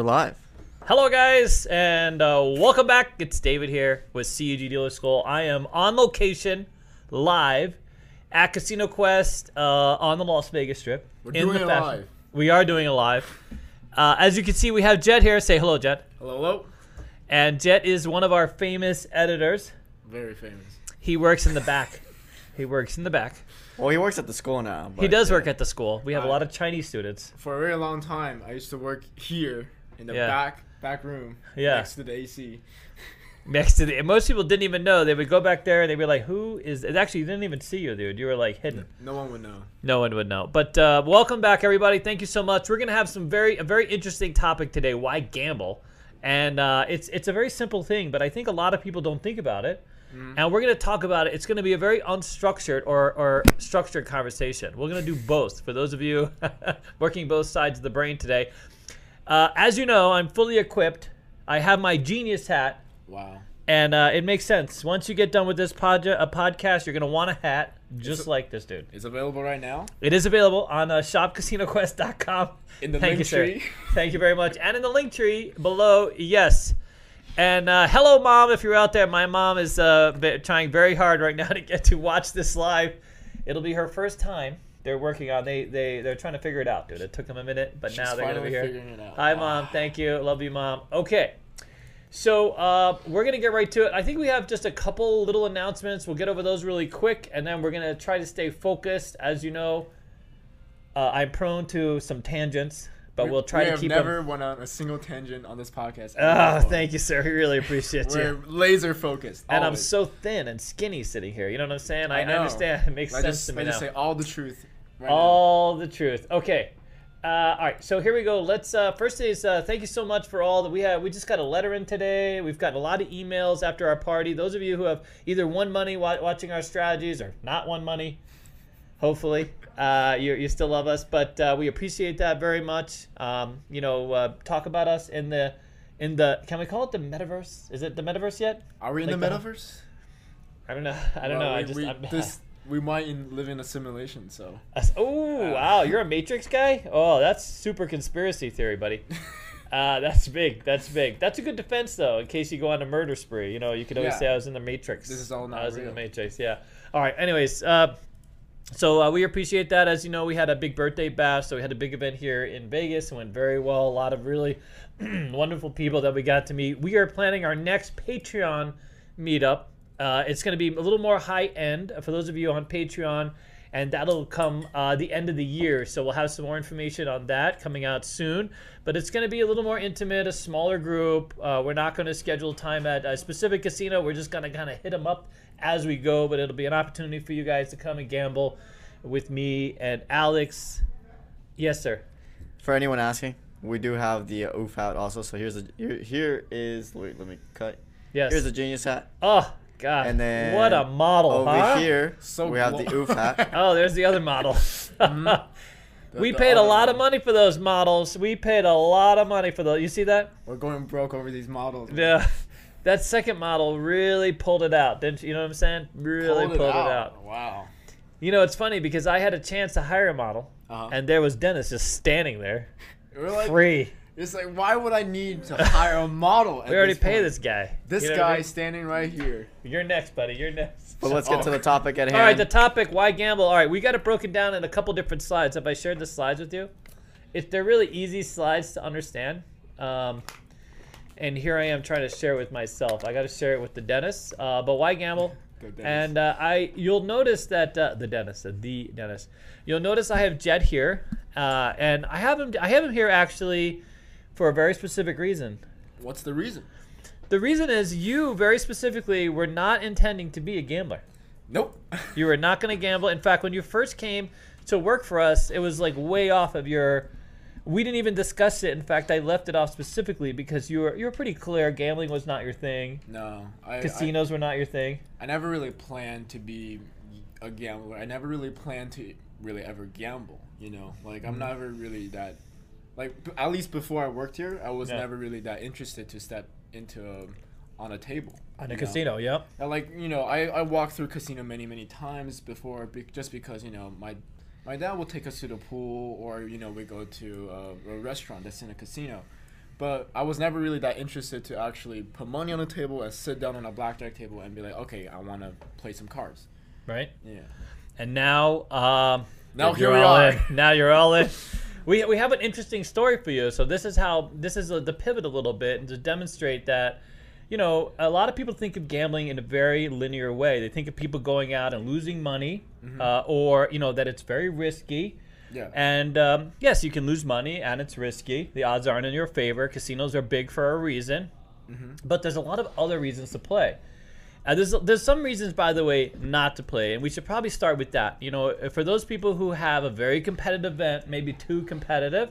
We're live. Hello, guys, and uh, welcome back. It's David here with CUG Dealer School. I am on location, live at Casino Quest uh, on the Las Vegas Strip. We're in doing the it fashion- live. We are doing it live. Uh, as you can see, we have Jet here. Say hello, Jet. Hello, hello. And Jet is one of our famous editors. Very famous. He works in the back. he works in the back. Well, he works at the school now. He does yeah. work at the school. We have a lot of Chinese students. For a very long time, I used to work here in the Yeah. back back room Yeah. next to the AC. Next to the, and most people didn't even know. They would go back there and they'd be like, "Who is?" It actually didn't even see you, dude. You were like hidden. No one would know. No one would know. But uh, welcome back, everybody. Thank you so much. We're gonna have some very a very interesting topic today. Why gamble? And uh, it's it's a very simple thing, but I think a lot of people don't think about it. And we're gonna talk about it. It's gonna be a very unstructured or, or structured conversation. We're gonna do both. For those of you working both sides of the brain today, uh, as you know, I'm fully equipped. I have my genius hat. Wow. And uh, it makes sense. Once you get done with this pod- a podcast, you're gonna want a hat just It's like this dude. It's available right now It is available on uh, shopcasinoquest.com. in the Thank link you, sir. tree. Thank you very much. And in the link tree below, yes. And uh, hello, mom, if you're out there. My mom is uh, trying very hard right now to get to watch this live. It'll be her first time. They're working on. They they they're trying to figure it out, dude. It took them a minute, but She's now they're gonna be here. figuring it out. Hi, mom. Thank you. Love you, mom. Okay. So uh, we're gonna get right to it. I think we have just a couple little announcements. We'll get over those really quick, and then we're gonna try to stay focused. As you know, uh, I'm prone to some tangents, but We- we'll try we to have keep never them. went on a single tangent on this podcast. Ah, thank you, sir. We really appreciate you. We're laser focused. And I'm so thin and skinny sitting here. You know what I'm saying? I, I understand. It makes I sense just, to me I now. just say all the truth. Right now. All the truth. Okay. Uh, all right. So here we go. Let's uh, first is uh, thank you so much for all that we have. We just got a letter in today. We've got a lot of emails after our party. Those of you who have either won money watching our strategies or not won money, hopefully uh, you, you still love us. But uh, we appreciate that very much. Um, you know, uh, talk about us in the in the can we call it the metaverse? Is it the metaverse yet? Are we in the the- metaverse? I don't know. I don't Well, know. I We, just we, I'm, this, we might in, live in a simulation, so. Oh wow, you're a Matrix guy. Oh, that's super conspiracy theory, buddy. Uh, that's big. That's big. That's a good defense, though, in case you go on a murder spree. You know, you could always Yeah. say I was in the Matrix. This is all not I was in the. Matrix. Yeah. All right. Anyways, uh, so uh, we appreciate that. As you know, we had a big birthday bash, so we had a big event here in Vegas. It went very well. A lot of really wonderful people that we got to meet. We are planning our next Patreon meetup. Uh, it's going to be a little more high end for those of you on Patreon, and that'll come uh, the end of the year. So we'll have some more information on that coming out soon. But it's going to be a little more intimate, a smaller group. Uh, we're not going to schedule time at a specific casino. We're just going to kind of hit them up as we go. But it'll be an opportunity for you guys to come and gamble with me and Alex. Yes, sir. For anyone asking, we do have the uh, oof out also. So here's a here, here is wait, let me cut. Yes. Here's a genius hat. oh God! And then what a model, Over huh? here, So we have the glo- oof hat. Oh, there's the other model. The- we the paid a other lot of money for those models. We paid a lot of money for those. You see that? We're going broke over these models. Yeah. That second model really pulled it out, didn't you? You know what I'm saying? Really Pulled pulled, it, out. Wow. You know, it's funny because I had a chance to hire a model, Uh-huh. and there was Dennis just standing there, We're like, free. It's like, why would I need to hire a model? We already paid this guy. This You know what I guy mean? standing right here. You're next, buddy. You're next. But let's get to the topic at hand. All right, the topic: why gamble? All right, we got it broken down in a couple different slides. Have I shared the slides with you? If they're really easy slides to understand, um, and here I am trying to share it with myself. I got to share it with the dentist. Uh, but why gamble? And uh, I, you'll notice that uh, the dentist, uh, the dentist. You'll notice I have Jet here, uh, and I have him. I have him here actually for a very specific reason. What's the reason? The reason is you very specifically were not intending to be a gambler. Nope. You were not going to gamble. In fact, when you first came to work for us, it was like way off of your. We didn't even discuss it. In fact, I left it off specifically because you were you were pretty clear. Gambling was not your thing. no. I, I, Casinos were not your thing. I never really planned to be a gambler. I never really planned to really ever gamble. You know, like Mm-hmm. I'm never really that. Like at least before I worked here, I was Yeah. never really that interested to step into a, on a table On a know? casino, yep. And, like you know, I, I walked through casino many many times before, be, just because you know my my dad will take us to the pool or you know we go to uh, a restaurant that's in a casino, But I was never really that interested to actually put money on the table and sit down on a blackjack table and be like, okay, I want to play some cards. right? Yeah. And now, um, Now you're here we all are. in. Now you're all in. We, we have an interesting story for you. So this is how this is the pivot a little bit and to demonstrate that, you know, a lot of people think of gambling in a very linear way. They think of people going out and losing money, uh, or you know that it's very risky. Yeah. And um, yes, you can lose money, and it's risky. The odds aren't in your favor. Casinos are big for a reason, but there's a lot of other reasons to play. Uh, there's there's some reasons, by the way, not to play, and we should probably start with that. You know, for those people who have a very competitive event, maybe too competitive,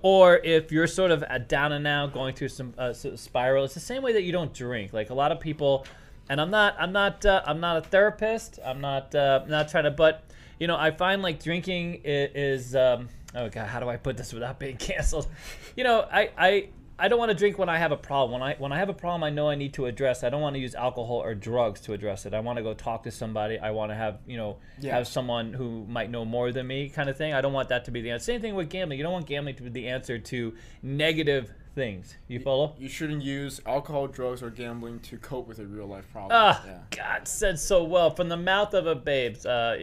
or if you're sort of down and out, going through some uh, spiral, it's the same way that you don't drink. Like a lot of people, and I'm not I'm not uh, I'm not a therapist. I'm not uh, not trying to, but you know, I find like drinking is, is um, oh god, how do I put this without being canceled? You know, I I. I don't want to drink when I have a problem. When I when I have a problem, I know I need to address. I don't want to use alcohol or drugs to address it. I want to go talk to somebody. I want to have you know Yeah. have someone who might know more than me, kind of thing. I don't want that to be the answer. Same thing with gambling. You don't want gambling to be the answer to negative things. You follow? You shouldn't use alcohol, drugs, or gambling to cope with a real life problem. Ah, yeah. God said so well from the mouth of a babe. Uh,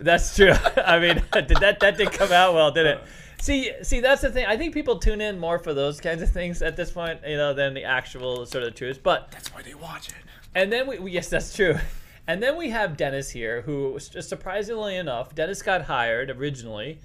that's true. I mean, did that that did come out well, did it? See, see, that's the thing. I think people tune in more for those kinds of things at this point, you know, than the actual sort of truth. But That's why they watch it. and then we, we yes, that's true. And then we have Dennis here, who surprisingly enough, Dennis got hired originally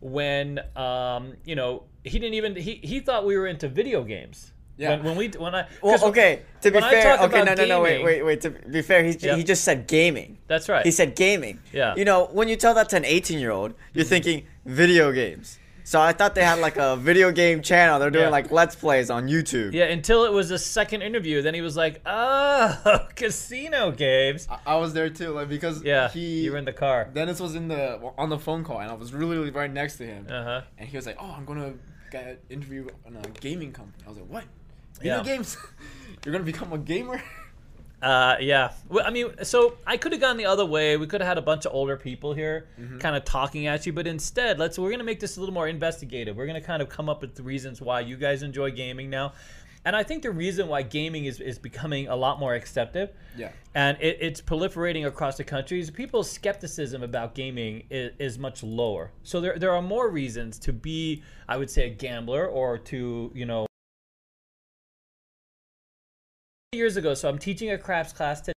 when um, you know he didn't even he, he thought we were into video games. Yeah. When, when we when I Well, okay. To be fair, okay, no, about no, no, wait, wait, wait. To be fair, he Yep. he just said gaming. That's right. He said gaming. Yeah. You know, when you tell that to an 18 year old, you're thinking video games. So I thought they had like a video game channel. They're doing Yeah. like let's plays on YouTube. Yeah, until it was the second interview. Then he was like, "Oh, casino games." I, I was there too, like because Yeah, he you were in the car. Dennis was in the on the phone call, and I was really, really right next to him, Uh huh. and he was like, "Oh, I'm gonna get an interview on a gaming company." I was like, "What? Video Yeah. games? You're gonna become a gamer?" Uh, yeah. Well, I mean, so I could have gone the other way. We could have had a bunch of older people here, Mm-hmm. kind of talking at you. But instead, let's we're gonna make this a little more investigative. We're gonna kind of come up with the reasons why you guys enjoy gaming now. And I think the reason why gaming is, is becoming a lot more accepted Yeah. and it, it's proliferating across the country is people's skepticism about gaming is, is much lower. So there, there are more reasons to be, I would say, a gambler or to, you know, years ago. So I'm teaching a craps class today.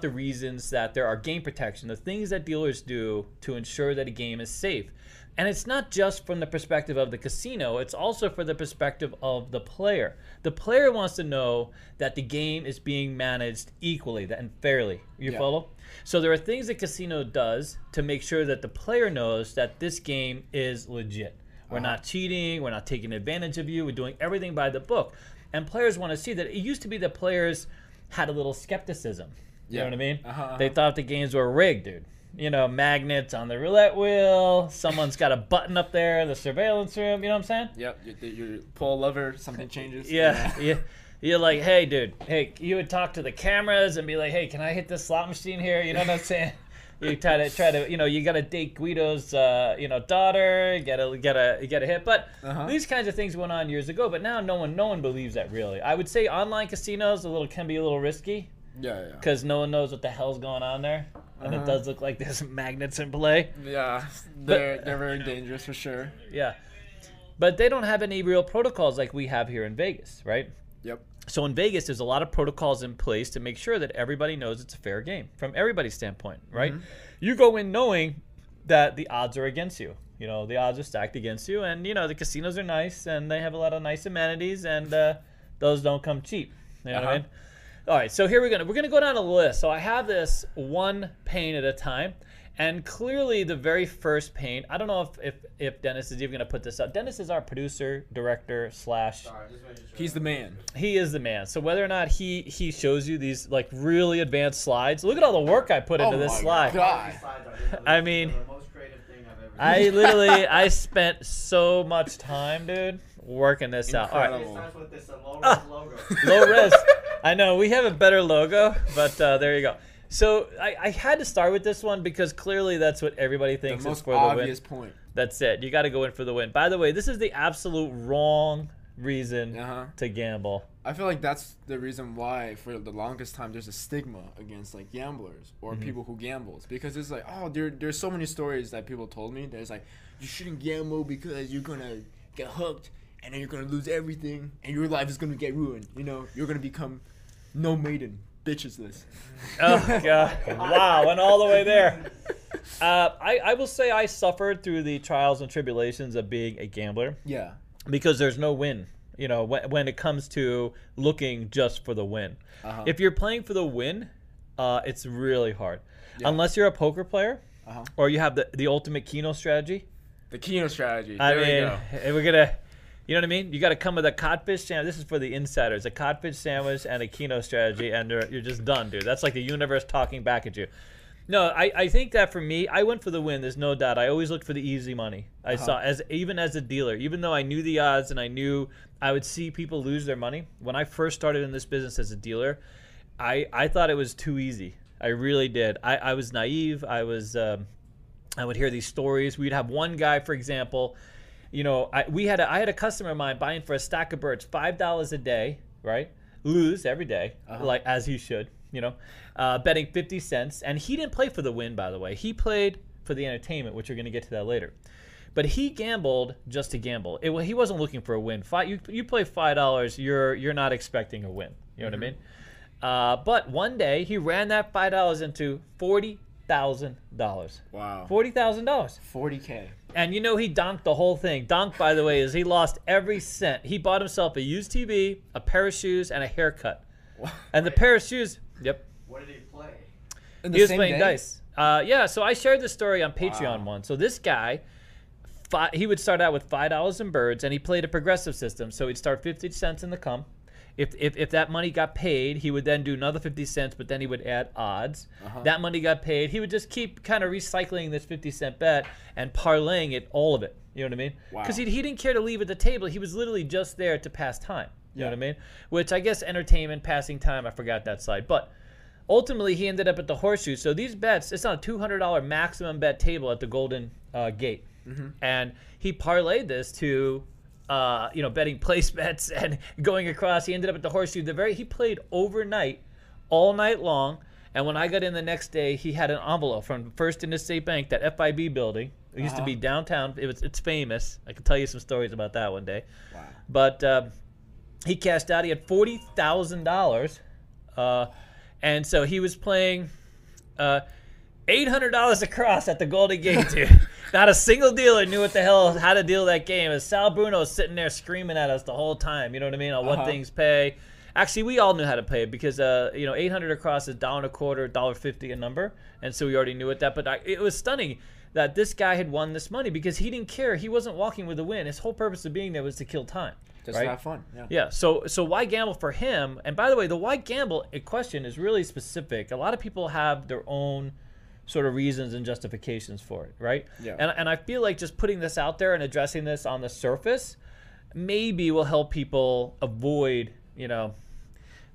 The reasons that there are game protection, the things that dealers do to ensure that a game is safe. And it's not just from the perspective of the casino, it's also for the perspective of the player. The player wants to know that the game is being managed equally and fairly. You Yeah. follow? So there are things the casino does to make sure that the player knows that this game is legit. We're not cheating, we're not taking advantage of you, we're doing everything by the book. And players want to see that. It used to be that players had a little skepticism. You Yeah. know what I mean? Uh-huh, uh-huh. They thought the games were rigged, dude. You know, magnets on the roulette wheel. Someone's got a button up there, in the surveillance room. You know what I'm saying? Yep. You, you pull a lever, something changes. Yeah, yeah. You're like, hey, dude, hey, you would talk to the cameras and be like, hey, can I hit this slot machine here? You know what I'm saying? You try to try to, you know, you gotta date Guido's, uh, you know, daughter. You gotta get a you get a hit. But Uh-huh. these kinds of things went on years ago. But now no one no one believes that really. I would say online casinos a little can be a little risky Yeah. Yeah. because no one knows what the hell's going on there, and it Uh-huh. does look like there's magnets in play. Yeah. They're they're very dangerous for sure. Yeah, but they don't have any real protocols like we have here in Vegas, right? So in Vegas, there's a lot of protocols in place to make sure that everybody knows it's a fair game from everybody's standpoint, right? You go in knowing that the odds are against you. You know, the odds are stacked against you, and you know the casinos are nice and they have a lot of nice amenities, and uh, those don't come cheap. You know what I Uh-huh. mean? All right, so here we're gonna we're gonna go down a list. So I have this one pain at a time, and clearly the very first paint. I don't know if if, if Dennis is even gonna put this up. Dennis is our producer, director slash He's the man. he is the man. So whether or not he he shows you these like really advanced slides, look at all the work I put into this slide. Oh this my slide. God. I mean, I literally I spent so much time, dude, working this out. All right, Incredible. low res. I know we have a better logo, but uh, there you go. So I, I had to start with this one because clearly that's what everybody The thinks is most for the win. point. That's it. You got to go in for the win. By the way, this is the absolute wrong reason Uh huh. to gamble. I feel like that's the reason why for the longest time there's a stigma against like gamblers or Mm-hmm. people who gambles because it's like oh there there's so many stories that people told me there's like you shouldn't gamble because you're gonna get hooked and then you're gonna lose everything and your life is gonna get ruined you know you're gonna become no maiden bitches list Oh god! Wow, went all the way there. Uh, I I will say I suffered through the trials and tribulations of being a gambler yeah because there's no win. You know, when, when it comes to looking just for the win. Uh-huh. If you're playing for the win, uh, it's really hard. Yeah. Unless you're a poker player uh-huh or you have the, the ultimate Keno strategy. the Keno strategy I there we mean, go eh, we're gonna, you know what I mean? You got to come with a codfish sandwich. This is for the insiders: a codfish sandwich and a Keno strategy, and you're, you're just done, dude. That's like the universe talking back at you. No, I, I think that for me, I went for the win. There's no doubt. I always looked for the easy money. I Uh-huh. saw as even as a dealer, even though I knew the odds and I knew I would see people lose their money. When I first started in this business as a dealer, I I thought it was too easy. I really did. I, I was naive. I was. Um, I would hear these stories. We'd have one guy, for example, you know, I, we had a, I had a customer of mine buying for a stack of birds, five dollars a day, right? Lose every day, Uh-huh. like as he should, you know, uh, betting fifty cents, and he didn't play for the win, by the way. He played for the entertainment, which we're going to get to that later. But he gambled just to gamble. It, he wasn't looking for a win. Five, you, you play five dollars, you're you're not expecting a win. You know what I mean? Uh, but one day he ran that five dollars into forty thousand dollars. wow Forty thousand dollars. 40k And you know he donked the whole thing. Donk, by the way, is he lost every cent. He bought himself a used TV, a pair of shoes, and a haircut. And the pair of shoes, yep, What did he play? In he was playing dice. Uh, yeah, so I shared this story on Patreon Wow. once. So this guy, fi- he would start out with five dollars in birds, and he played a progressive system. So he'd start fifty cents in the come. If, if, if that money got paid, he would then do another 50 cents, but then he would add odds. Uh-huh. That money got paid. He would just keep kind of recycling this 50 cent bet and parlaying it, all of it. You know what I mean? Wow. Because he, he didn't care to leave at the table. He was literally just there to pass time. You know what I mean? Which I guess entertainment, passing time, I forgot that side. But ultimately, he ended up at the horseshoe. So these bets, it's on a $200 maximum bet table at the Golden uh, Gate. And he parlayed this to, uh, you know, betting place bets and going across. He ended up at the horseshoe. The very He played overnight, all night long. And when I got in the next day, he had an envelope from First Interstate Bank, that FIB building. It used to be Uh-huh. downtown. It was, it's famous. I can tell you some stories about that one day. wow But um, he cashed out. He had forty thousand dollars, uh, and so he was playing uh, eight hundred dollars across at the Golden Gate, dude. Not a single dealer knew what the hell how to deal that game. As Sal Bruno was sitting there screaming at us the whole time. You know what I mean? On what Uh-huh. things pay. Actually, we all knew how to pay it because uh, you know, eight hundred across is dollar and a quarter, dollar fifty a number, and so we already knew it. That, but I, it was stunning that this guy had won this money because he didn't care. He wasn't walking with a win. His whole purpose of being there was to kill time. just right? have fun yeah Yeah. So so why gamble for him? And by the way, the why gamble question is really specific. A lot of people have their own sort of reasons and justifications for it, right? Yeah. And and I feel like just putting this out there and addressing this on the surface maybe will help people avoid, you know,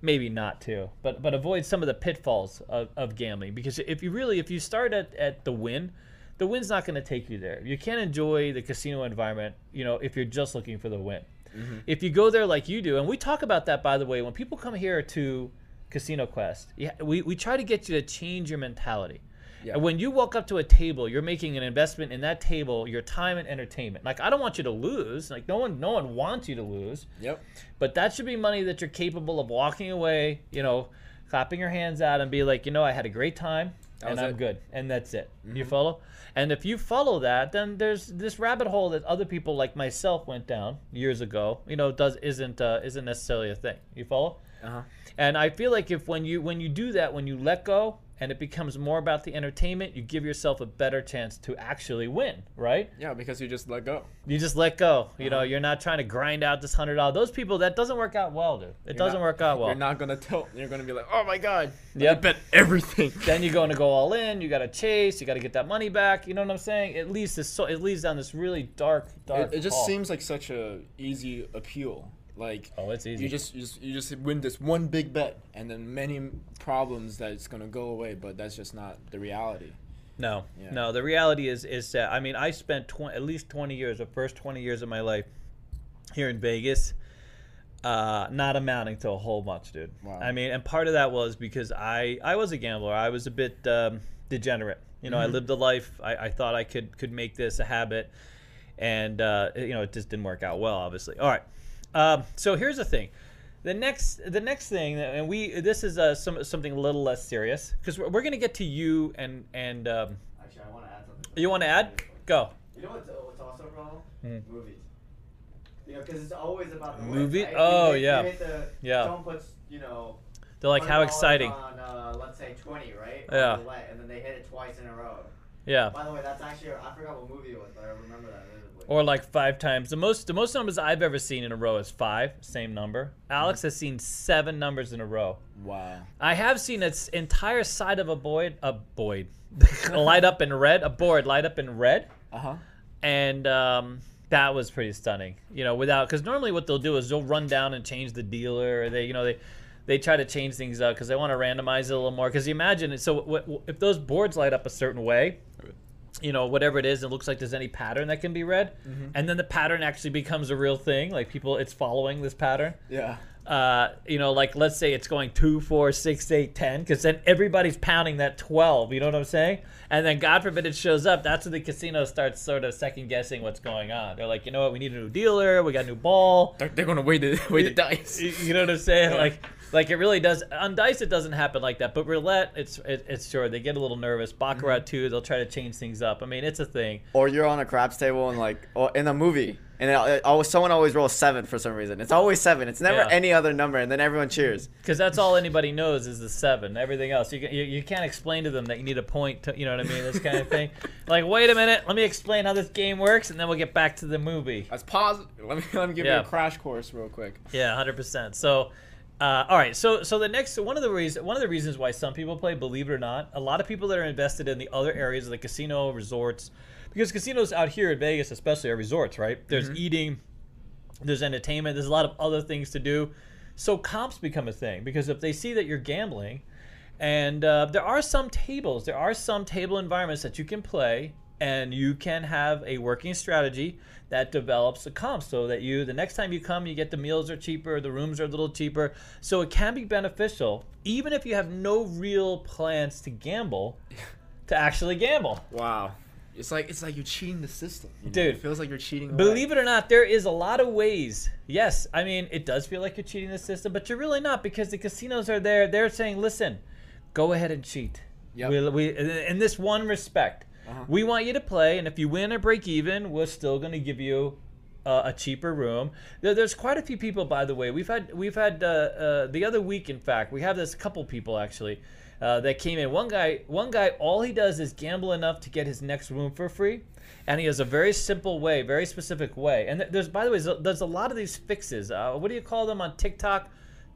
maybe not to, but but avoid some of the pitfalls of, of gambling because if you really if you start at, at the win, the win's not going to take you there. You can't enjoy the casino environment, you know, if you're just looking for the win. Mm-hmm. If you go there like you do, and we talk about that by the way, when people come here to Casino Quest, yeah, we, we try to get you to change your mentality. Yeah. And when you walk up to a table, you're making an investment in that table, your time and entertainment. Like I don't want you to lose. Like no one no one wants you to lose. yep But that should be money that you're capable of walking away, you know, clapping your hands out and be like, you know, I had a great time and I'm it. good. And that's it. You follow? And if you follow that, then there's this rabbit hole that other people like myself went down years ago. You know, does isn't uh, isn't necessarily a thing. You follow? uh-huh And I feel like if when you when you do that, when you let go and it becomes more about the entertainment, you give yourself a better chance to actually win, right? yeah because you just let go You just let go. You know, Uh-huh. you're not trying to grind out this hundred dollars. Those people that doesn't work out well, dude. It You're doesn't not- work out well. You're not gonna tilt. You're gonna be like, oh my god. Yep. I bet everything. then you're going to go all in. You got to chase. You got to get that money back. You know what I'm saying? It leads to so it leads down this really dark, dark. It, it just seems like such a easy appeal. Like Oh, it's easy. you just you just you just win this one big bet, and then many problems that's gonna go away. But that's just not the reality. No, Yeah. no. The reality is, is that I mean, I spent tw- at least twenty years, the first twenty years of my life, here in Vegas, uh, not amounting to a whole bunch, dude. Wow. I mean, and part of that was because I, I was a gambler. I was a bit um, degenerate. You know, I lived a life. I, I thought I could could make this a habit, and uh, you know, it just didn't work out well. Obviously. All right. Um, so here's the thing. The next, the next thing, and we this is uh, some something a little less serious because we're, we're gonna get to you and and um, Actually, I want to add something. you want to add? Go. You know what's, what's also wrong? Hmm. Movies. You know, because it's always about the Movie- right? oh, yeah. The, Yeah. Someone puts, you know. They're like, how exciting. On, uh, let's say twenty, right? On Yeah. and then they hit it twice in a row. Yeah. By the way, that's actually I forgot what movie it was, but I remember that. Or like five times. The most the most numbers I've ever seen in a row is five, same number. Alex has seen seven numbers in a row. Wow. I have seen its entire side of a board, a board, light up in red, a board light up in red, Uh huh. and um, that was pretty stunning. You know, without because normally what they'll do is they'll run down and change the dealer, or they, you know, they they try to change things up because they want to randomize it a little more. Because you imagine it. So w- w- if those boards light up a certain way, you know, whatever it is, it looks like there's any pattern that can be read, and then the pattern actually becomes a real thing. Like people, it's following this pattern Yeah. uh, you know, like let's say it's going two, four, six, eight, ten, because then everybody's pounding that twelve. You know what I'm saying? And then God forbid it shows up. That's when the casino starts sort of second guessing what's going on. They're like, you know what? We need a new dealer. We got a new ball. They're, they're gonna weigh the weigh the dice. You you know what I'm saying? Yeah. Like, like it really does. On dice, it doesn't happen like that. But roulette, it's it, it's sure they get a little nervous. Baccarat Mm-hmm. too, they'll try to change things up. I mean, it's a thing. Or you're on a craps table and like, or in a movie, and it, always someone always rolls seven for some reason. It's always seven. It's never Yeah. any other number, and then everyone cheers. Because that's all anybody knows is the seven. Everything else, you, can- you you can't explain to them that you need a point. To, you know what I mean? This kind of thing. like, wait a minute, let me explain how this game works, and then we'll get back to the movie. Let's pause. Let me let me give Yeah. you a crash course real quick. Yeah, hundred percent. So, uh, all right. So, so the next one of the reasons one of the reasons why some people play, believe it or not, a lot of people that are invested in the other areas of the casino resorts, because casinos out here in Vegas, especially, are resorts, right? There's eating, there's entertainment, there's a lot of other things to do. So comps become a thing because if they see that you're gambling, and uh, there are some tables, there are some table environments that you can play, and you can have a working strategy that develops a comp so that you, the next time you come, you get the meals are cheaper, the rooms are a little cheaper. So it can be beneficial, even if you have no real plans to gamble, to actually gamble. Wow. It's like it's like you're cheating the system. you know? Dude, It feels like you're cheating. away. Believe it or not, there is a lot of ways. Yes, I mean, it does feel like you're cheating the system, but you're really not because the casinos are there. They're saying, listen, go ahead and cheat. Yep. We, we, in this one respect, Uh-huh. we want you to play, and if you win or break even, we're still going to give you uh, a cheaper room. There, there's quite a few people, by the way. We've had we've had uh, uh, the other week, in fact, we have this couple people actually uh, that came in. One guy, one guy, all he does is gamble enough to get his next room for free, and he has a very simple way, very specific way. And there's, by the way, there's a- lot of these fixes. Uh, what do you call them on TikTok?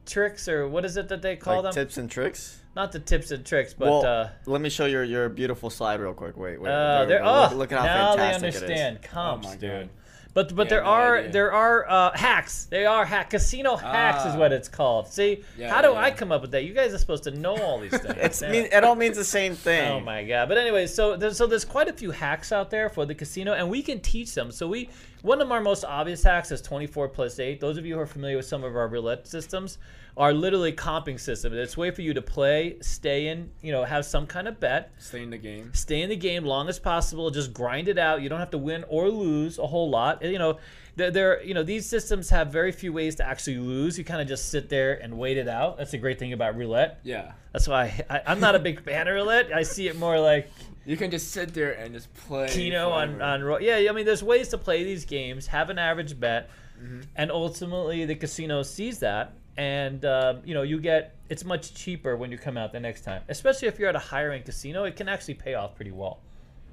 Tricks or what is it that they call like them? tips and tricks. Not the tips and tricks, but well, uh, let me show your your beautiful slide real quick. Wait, wait. uh, there we go. oh, look, look at how now they fantastic it is. understand comps, Oh dude. God. But but Yeah, there no are there are uh, hacks. They are hack casino hacks is Ah. what it's called. See, Yeah, how do yeah, I come up with that? You guys are supposed to know all these things. It's mean it all means the same thing. Oh my god! But anyway, so there's, so there's quite a few hacks out there for the casino, and we can teach them. So we one of our most obvious hacks is 24 plus eight. Those of you who are familiar with some of our roulette systems are literally comping systems. It's a way for you to play, stay in, you know, have some kind of bet, Stay in the game. stay in the game long as possible. Just grind it out. You don't have to win or lose a whole lot. You know, there, you know these systems have very few ways to actually lose. You kind of just sit there and wait it out. That's the great thing about roulette. Yeah. That's why I, I'm not a big fan of roulette. I see it more like You can just sit there and just play. Keno on forever. on yeah. I mean, there's ways to play these games. Have an average bet, Mm-hmm. and ultimately the casino sees that, and uh, you know you get it's much cheaper when you come out the next time. Especially if you're at a higher end casino, it can actually pay off pretty well.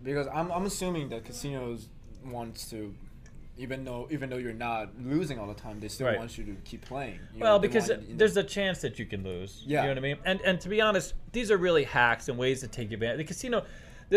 because I'm, I'm assuming that casinos wants to even though even though you're not losing all the time they still Right. want you to keep playing you know, Well, they because want there's a chance that you can lose. Yeah. You know what I mean? And and to be honest, these are really hacks and ways to take advantage. The casino,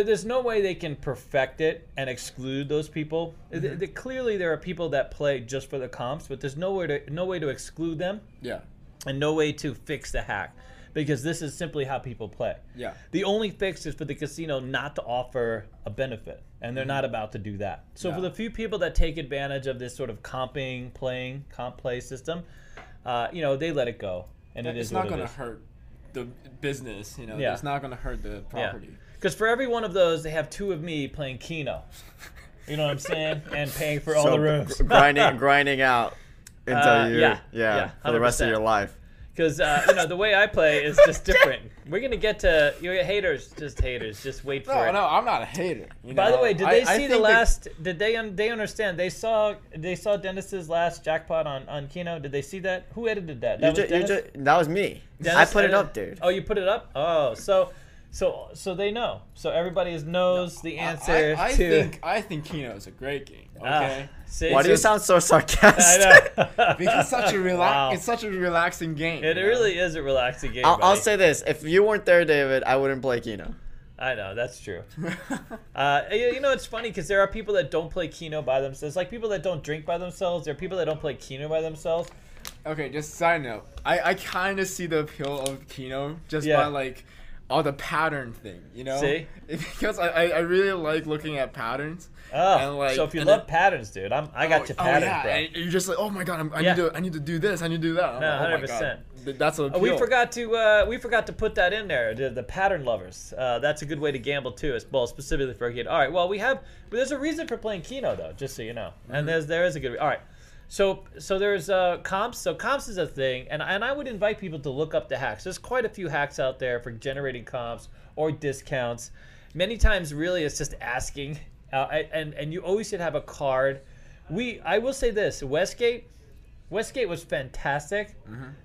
there's no way they can perfect it and exclude those people. Mm-hmm. th- clearly, there are people that play just for the comps, but there's no way to no way to exclude them yeah and no way to fix the hack. because this is simply how people play. Yeah. The only fix is for the casino not to offer a benefit, and they're not about to do that. So for the few people that take advantage of this sort of comping, playing, comp play system, uh, you know, they let it go, and it it's is not what gonna hurt the business. You know, Yeah. it's not gonna hurt the property. Because for every one of those, they have two of me playing Keno. You know what I'm saying? And paying for all So the rooms. grinding, grinding out until Uh, you, yeah, yeah, yeah, for the rest of your life. Because uh, you know the way I play is just different. We're gonna get to you know, haters, just haters. Just wait for No, it. no, I'm not a hater. you By the way, did they I see the think that- last? Did they un, they understand? They saw they saw Dennis's last jackpot on on Keno. Did they see that? Who edited that? You That ju- was you ju- that was me. I Dennis put it up, dude. Oh, you put it up. Oh, so so so they know. So everybody is- knows the I- answer I, I to. think I think Keno is a great game. Ah, Okay. see, Why do you sound so I sarcastic? know. because it's such a relax. Wow. It's such a relaxing game. It you know? really is a relaxing game. I'll, I'll say this: if you weren't there, David, I wouldn't play Keno. I know that's true. Uh, you you know, it's funny because there are people that don't play Keno by themselves. Like people that don't drink by themselves. There are people that don't play Keno by themselves. Okay, just side note. I, I kind of see the appeal of Keno just Yeah. by like all the pattern thing, you know? See? Because I, I, really like looking at patterns. Oh, And, like- so if you love then- patterns, dude, I'm I got oh, your oh, yeah, bro. and you're just like, oh my god, I'm, I Yeah. need to I need to do this, I need to do that. I'm No, like, oh 100%. God. That's a Oh, we forgot to uh, we forgot to put that in there. The, the pattern lovers. Uh, that's a good way to gamble too, as well specifically for a kid. All right. Well, we have. But there's a reason for playing Keno though, just so you know. And there's there is a good. All right. So so there's uh, comps. So comps is a thing, and and I would invite people to look up the hacks. There's quite a few hacks out there for generating comps or discounts. Many times, really, it's just asking. Uh, and and you always should have a card. We I will say this: Westgate. Westgate was fantastic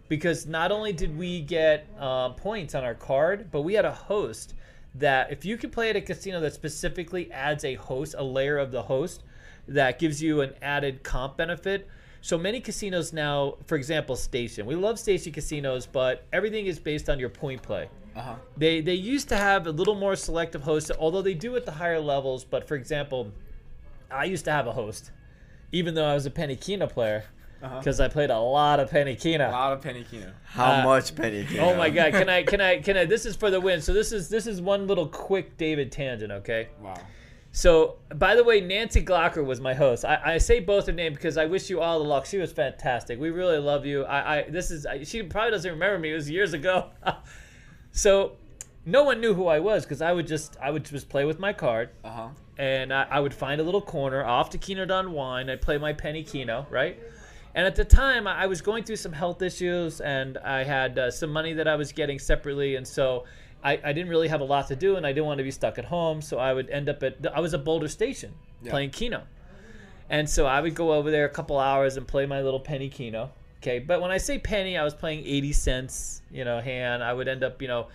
because not only did we get uh, points on our card, but we had a host that if you could play at a casino that specifically adds a host, a layer of the host that gives you an added comp benefit. So many casinos now, for example, Station. We love Station casinos, but everything is based on your point play. Uh-huh. They they used to have a little more selective hosts, although they do at the higher levels. But for example, I used to have a host, even though I was a Penny Keno player, Uh-huh. because I played a lot of Penny Keno. A lot of penny Keno. How Uh, much penny? Keno? Oh my god, can I can I can I this is for the win. So this is this is one little quick David tangent, okay? Wow. So by the way, Nancy Glocker was my host. I, I say both her name because I wish you all the luck. She was fantastic. We really love you. I, I this is I, she probably doesn't remember me. It was years ago. so no one knew who I was because I would just I would just play with my card Uh-huh. and I, I would find a little corner off to Keno Don Wine. I'd play my penny Keno, right? And at the time, I I was going through some health issues, and I had uh, some money that I was getting separately, and so I, I didn't really have a lot to do, and I didn't want to be stuck at home. So I would end up at I was at Boulder Station Yeah. playing Keno, and so I would go over there a couple hours and play my little penny Keno. Okay, but when I say penny, I was playing eighty cents, you know, hand. I would end up, you know,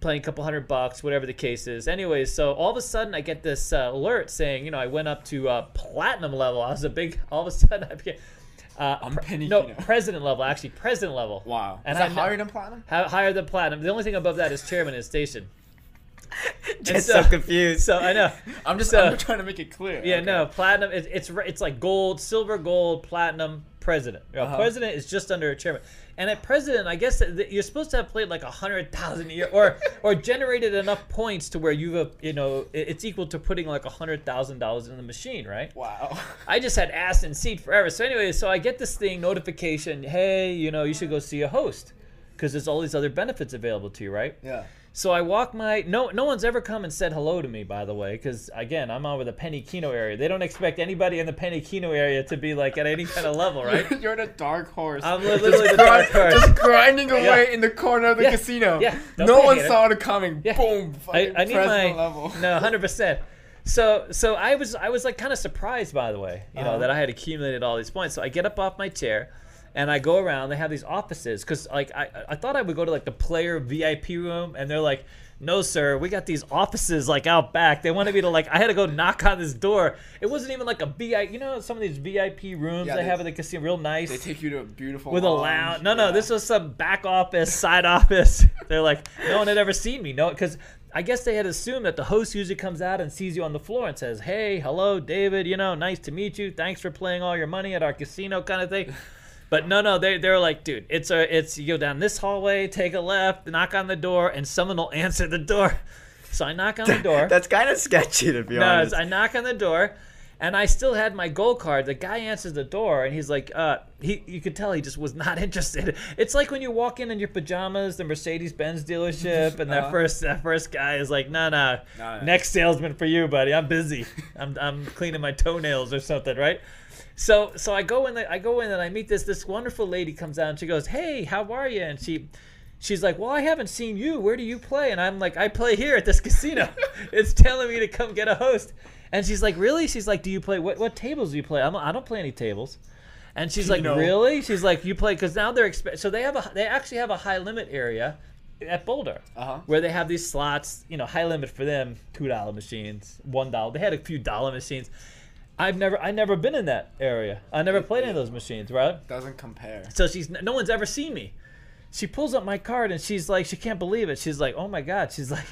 playing a couple hundred bucks, whatever the case is. Anyways, so all of a sudden I get this uh, alert saying, you know, I went up to uh, platinum level. I was a big. All of a sudden I became. Uh, I'm penny no, president level. Actually, president level. Wow. And Is that I- higher than platinum? Hi- higher than platinum. The only thing above that is chairman of station. Just so- so confused. So I know. I'm just So- I'm trying to make it clear. Yeah, Okay. no, platinum. It's it's it's like gold, silver, gold, platinum, president. Know, Uh-huh. President is just under a chairman, and at president, I guess you're supposed to have played like a hundred thousand year, or or generated enough points to where you've uh, you know it's equal to putting like a hundred thousand dollars in the machine, right? Wow. I just had ass and seat forever. So anyway, so I get this thing notification. Hey, you know, you should go see a host because there's all these other benefits available to you, right? Yeah. So I walk my no no one's ever come and said hello to me by the way because again I'm over the Penny Keno area. They don't expect anybody in the Penny Keno area to be like at any kind of level, right? You're the dark horse. I'm Just literally the dark horse. Just grinding away Yeah. in the corner of the Yeah. casino. Yeah. Don't No one saw it coming. Yeah. Boom. I, I need my level. no hundred percent. So so I was I was like kind of surprised by the way you know Uh-huh. that I had accumulated all these points. So I get up off my chair. And I go around. They have these offices because, like, I, I thought I would go to like the player VIP room, and they're like, "No, sir, we got these offices like out back." They wanted me to like, I had to go knock on this door. It wasn't even like a VIP. You know, some of these VIP rooms Yeah, they, they- have at the casino, real nice They take you to a beautiful with a lounge. lounge. No, no, Yeah. this was some back office, side office. They're like, no one had ever seen me. No, because I guess they had assumed that the host usually comes out and sees you on the floor and says, "Hey, hello, David. You know, nice to meet you. Thanks for playing all your money at our casino," kind of thing. But no, no, they they're like, dude, it's a it's you go down this hallway, take a left, knock on the door, and someone will answer the door. So I knock on the door. That's kind of sketchy to be no, honest. I knock on the door, and I still had my gold card. The guy answers the door, and he's like, uh, he you could tell he just was not interested. It's like when you walk in in your pajamas, the Mercedes Benz dealership, and that Uh-huh. first that first guy is like, nah, no, Nah. next salesman for you, buddy. I'm busy. I'm I'm cleaning my toenails or something, right? So so I go in the, I go in and I meet this this wonderful lady comes out and she goes, "Hey, how are you?" And she she's like, "Well, I haven't seen you. Where do you play?" And I'm like, "I play here at this casino." it's telling me to come get a host. And she's like, "Really?" She's like, "Do you play what what tables do you play?" I'm I don't play any tables. And she's like. "Really?" She's like, "You play cuz now they're exp- so they have a they actually have a high limit area at Boulder Uh-huh. where they have these slots, you know, high limit for them, two dollar machines, one dollar. They had a few dollar machines. I've never, I never been in that area. I never played any of those machines, right? Doesn't compare. So she's, no one's ever seen me. She pulls up my card and she's like, she can't believe it. She's like, oh my god. She's like,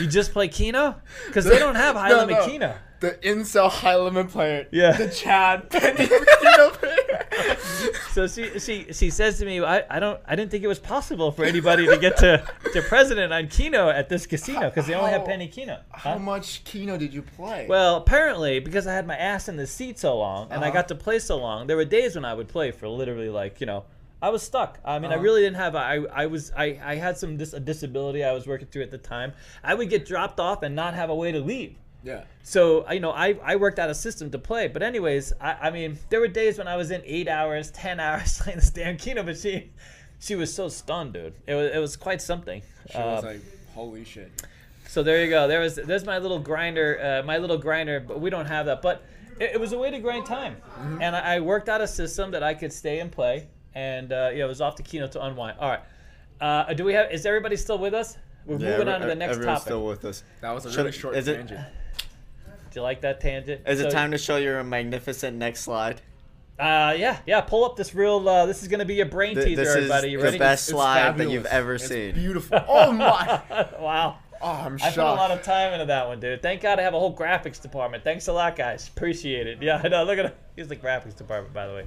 you just play Keno? Because they don't have high No, limit no. Keno. The incel high limit player. Yeah. The Chad Penny player. So she, she, she says to me, I, I don't, I didn't think it was possible for anybody to get to, to president on Keno at this casino because they only have penny Keno. How much Keno did you play? Well, apparently, because I had my ass in the seat so long and I Uh-huh. got to play so long, there were days when I would play for literally like you know, I was stuck. I mean, I Uh-huh. really didn't have. I I was I I had some dis- a disability I was working through at the time. I would get dropped off and not have a way to leave. Yeah. So you know, I, I worked out a system to play. But anyways, I, I mean, there were days when I was in eight hours, ten hours playing this damn Keno machine. She was so stunned, dude. It was it was quite something. She was Uh, like, holy shit. so there you go. There was there's my little grinder, uh, my little grinder. But we don't have that. But it, it was a way to grind time, and I, I worked out a system that I could stay and play. And uh, yeah, it was off the Keno to unwind. All right. Uh, do we have? Is everybody still with us? We're Yeah, moving on to the next everyone's topic. still with us. That was a Should- really short is it- tangent. Do you like that tangent? Is So- it time to show your magnificent next slide? Uh, yeah, yeah. Pull up this real. Uh, this is gonna be your brain Th- teaser, this is everybody. You ready? the ready? best It's slide that you've ever It's seen. Beautiful. Oh my. wow. Oh, I'm shocked. I put a lot of time into that one, dude. Thank God I have a whole graphics department. Thanks a lot, guys. Appreciate it. Yeah, I know. Look at it. He's the graphics department, by the way.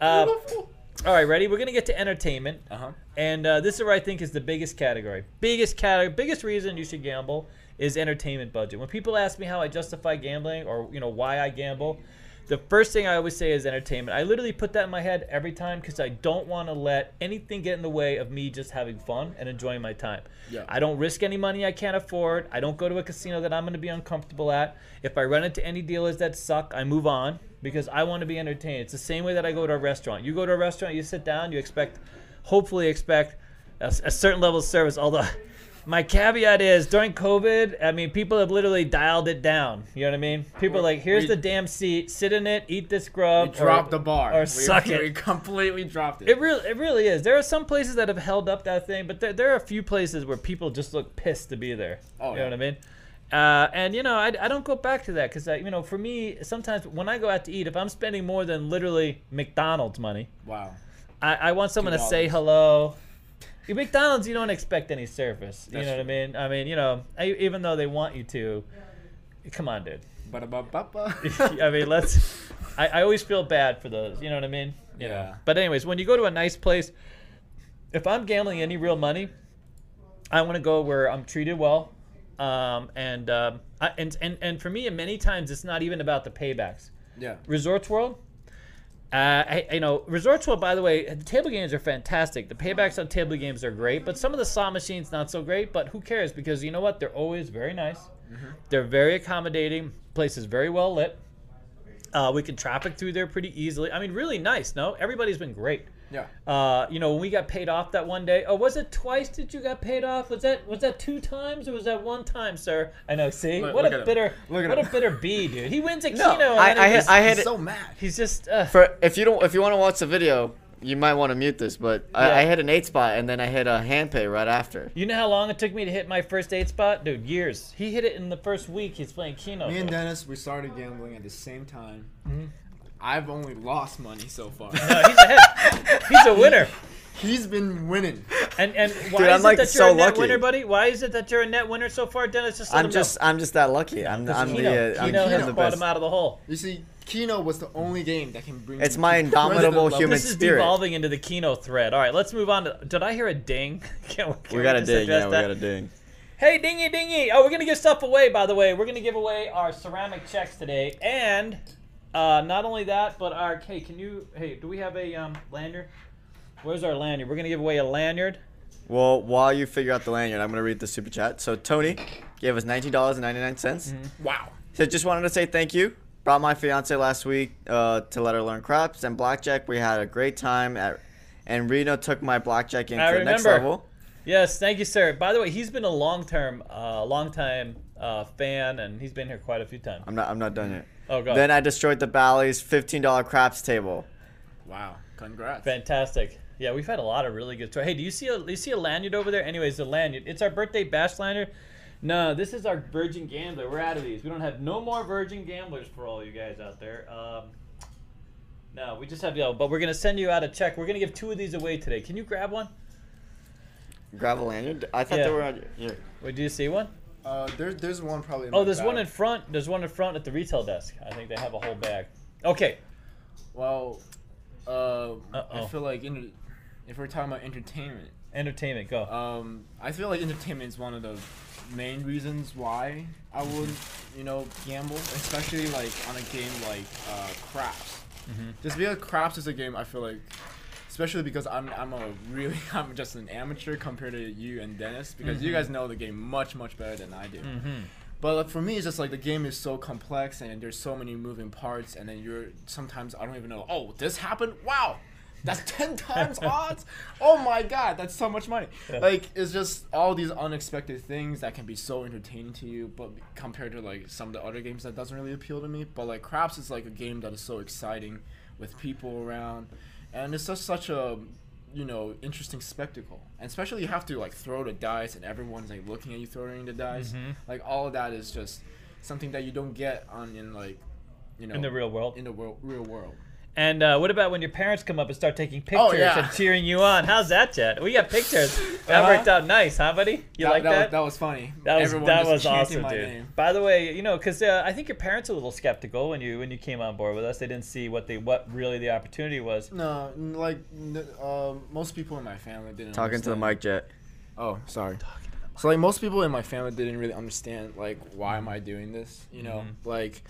Uh, Beautiful. all right, ready? We're gonna get to entertainment, Uh-huh. and uh, this is what I think is the biggest category. Biggest category. Biggest reason you should gamble is entertainment budget. When people ask me how I justify gambling or you know why I gamble, the first thing I always say is entertainment. I literally put that in my head every time because I don't want to let anything get in the way of me just having fun and enjoying my time. Yeah. I don't risk any money I can't afford. I don't go to a casino that I'm going to be uncomfortable at. If I run into any dealers that suck, I move on because I want to be entertained. It's the same way that I go to a restaurant. You go to a restaurant, you sit down, you expect, hopefully expect a, a certain level of service. Although my caveat is during COVID, I mean, people have literally dialed it down. You know what I mean? People are like, here's We- the damn seat, sit in it, eat this We grub. dropped or- the bar. or we, suck it. We completely dropped it. It really, it really is. There are some places that have held up that thing, but there, there are a few places where people just look pissed to be there. Oh, you know what I mean? Uh, and you know, I, I don't go back to that because you know, for me, sometimes when I go out to eat, if I'm spending more than literally McDonald's money, wow. I, I want someone to say hello. McDonald's, you don't expect any service. You That's know what I mean? I mean, you know, I, even though they want you to, come on, dude. Ba-da-ba-ba-ba. I mean, let's. I, I always feel bad for those. You know what I mean? You know. Yeah. But anyways, when you go to a nice place, if I'm gambling any real money, I want to go where I'm treated well, um, and, um, I, and and and for me, many times it's not even about the paybacks. yeah. Resorts World. Uh, I, you know, Resorts World. By the way, the table games are fantastic. The paybacks on table games are great, but some of the slot machines not so great. But who cares? Because you know what? They're always very nice. They're very accommodating. Place is very well lit. Uh, we can traffic through there pretty easily. I mean, really nice. No, everybody's been great. Yeah. Uh, you know, when we got paid off that one day. Oh, was it twice that you got paid off? Was that was that two times or was that one time, sir? I know. See, Look- what look a at bitter, Look at what a bitter bee, dude. He wins a No, keno. I- and I had- I had He's it- so mad. He's just. Uh, For if you don't, if you want to watch the video, you might want to mute this. But Yeah. I, I hit an eight spot and then I hit a hand pay right after. you know how long it took me to hit my first eight spot, dude? Years. He hit it in the first week. He's playing keno. Me and. Dennis, we started gambling at the same time. Mm-hmm. I've only lost money so far. No, he's ahead. He's a winner. He's been winning. And and why Dude, is I'm, it like, that you're a net lucky. winner, buddy? Why is it that you're a net winner so far, Dennis? Just let I'm him just, I'm just that lucky. I'm. I'm Keno, the, uh, I'm, Keno I'm has the brought best. him out of the hole. You see, Keno was the only game that can bring. It's my indomitable president level. human This is devolving into the Keno thread. All right, let's move on to. Did I hear a ding? Can, can We got a ding. address Yeah, we got a ding. Hey, dingy dingy! Oh, we're gonna give stuff away. By the way, we're gonna give away our ceramic checks today, and uh, not only that, but our. Hey, can you? Hey, do we have a um, lanyard? Where's our lanyard? We're gonna give away a lanyard. Well, while you figure out the lanyard, I'm gonna read the super chat. So Tony gave us nineteen dollars and ninety nine cents. Wow. So just wanted to say thank you. Brought my fiance last week uh, to let her learn craps and blackjack. We had a great time at, and Reno took my blackjack game I to the next remember. level. Yes, thank you, sir. By the way, he's been a long term, uh, long time uh, fan, and he's been here quite a few times. I'm not. I'm not done yet. Oh, God. Then I destroyed the Bally's fifteen dollar craps table. Wow. Congrats. Fantastic. Yeah, we've had a lot of really good stories. Hey, do you see a you see a lanyard over there? Anyways, the lanyard. It's our birthday bash lanyard. No, this is our Virgin Gambler. We're out of these. We don't have no more Virgin Gamblers for all you guys out there. Um, no, we just have the. But we're gonna send you out a check. We're gonna give two of these away today. Can you grab one? Grab a lanyard. I thought Yeah. they were on here. Wait, do you see one? Uh, there's there's one probably. In Oh, there's one in front. There's one in front at the retail desk. I think they have a whole bag. Okay. Well, uh, I feel like in, if we're talking about entertainment, Entertainment, go. um, I feel like entertainment is one of the main reasons why I would, you know, gamble, especially like on a game like uh, craps. Mhm. Just because craps is a game I feel like, especially because I'm I'm a really I'm just an amateur compared to you and Dennis because you Mhm. guys know the game much much better than I do. Mm-hmm. But like, for me, it's just like the game is so complex and there's so many moving parts, and then you're sometimes I don't even know. Oh, this happened! Wow, that's ten times odds. Oh my god, that's so much money. Yeah. Like it's just all these unexpected things that can be so entertaining to you, but compared to like some of the other games that doesn't really appeal to me. But like craps is like a game that is so exciting with people around, and it's just such a you know interesting spectacle and especially you have to like throw the dice and everyone's like looking at you throwing the dice Mhm. like all of that is just something that you don't get on in like you know In the real world. in the world, real world And uh, what about when your parents come up and start taking pictures Oh, yeah. and cheering you on? How's that, Jet? We got pictures. That Uh-huh. worked out nice, huh, buddy? You that, like that, that? Was, that was funny That was Everyone that was awesome, dude. name. By the way, you know, because uh, I think your parents were a little skeptical when you when you came on board with us. They didn't see what they what really the opportunity was. no like uh, most people in my family didn't Talking to the mic jet. Oh, sorry. So like most people in my family didn't really understand like why am I doing this? You know, Mhm. like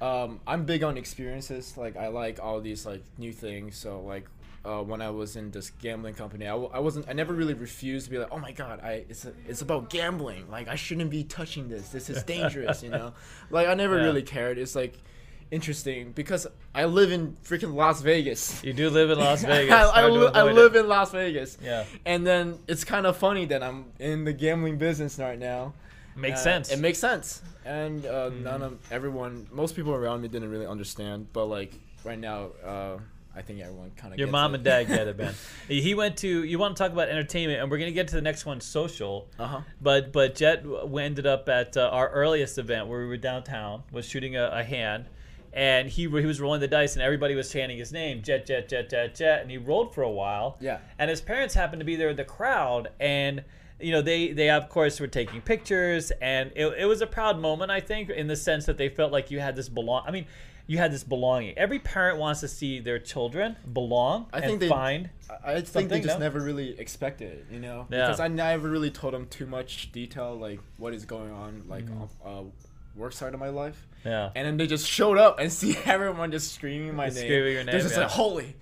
um, I'm big on experiences. Like I like all these like new things. So like uh, when I was in this gambling company, I, w- I wasn't I never really refused to be like, oh my god, I it's a, it's about gambling. Like I shouldn't be touching this. This is dangerous. you know, like I never Yeah. really cared. It's like interesting because I live in freaking Las Vegas. You do live in Las Vegas. I, I, li- I live it. in Las Vegas. Yeah, And then it's kind of funny that I'm in the gambling business right now. Makes Uh, sense. It makes sense. And uh, Mhm. none of everyone, most people around me didn't really understand. But like right now, uh, I think everyone kind of. Your mom and dad get it, man. He went to. You want to talk about entertainment, and we're gonna get to the next one, social. Uh huh. But but Jet w- ended up at uh, our earliest event where we were downtown, was shooting a, a hand, and he he was rolling the dice, and everybody was chanting his name, Jet Jet Jet Jet Jet, and he rolled for a while. Yeah. And his parents happened to be there in the crowd, and you know they they of course were taking pictures, and it, it was a proud moment, I think, in the sense that they felt like you had this belong. I mean. You had this belonging. Every parent wants to see their children belong I and think they- find. I, I think Something, they just no? never really expected it, you know, Yeah. because I never really told them too much detail, like what is going on, like on uh, work side of my life. Yeah. And then they just showed up and see everyone just screaming my Just name. screaming your They're name, just yeah. like, holy,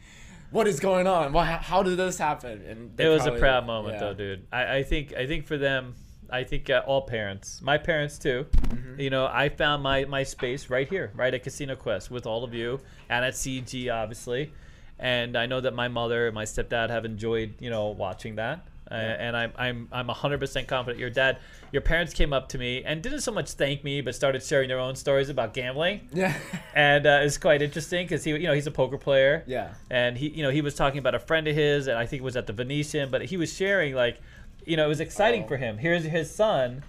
what is going on? Why? How did this happen? And it was probably- a proud moment yeah. though dude I, I think i think for them i think uh, all parents my parents too Mhm. you know i found my my space right here right at casino quest with all of you and at cg obviously and i know that my mother and my stepdad have enjoyed you know watching that uh, and I'm, I'm I'm 100% confident your dad your parents came up to me and didn't so much thank me but started sharing their own stories about gambling Yeah. and uh, it's quite interesting because he you know he's a poker player yeah. and he you know he was talking about a friend of his and i think it was at the venetian but he was sharing like you know it was exciting Oh. for him here's his son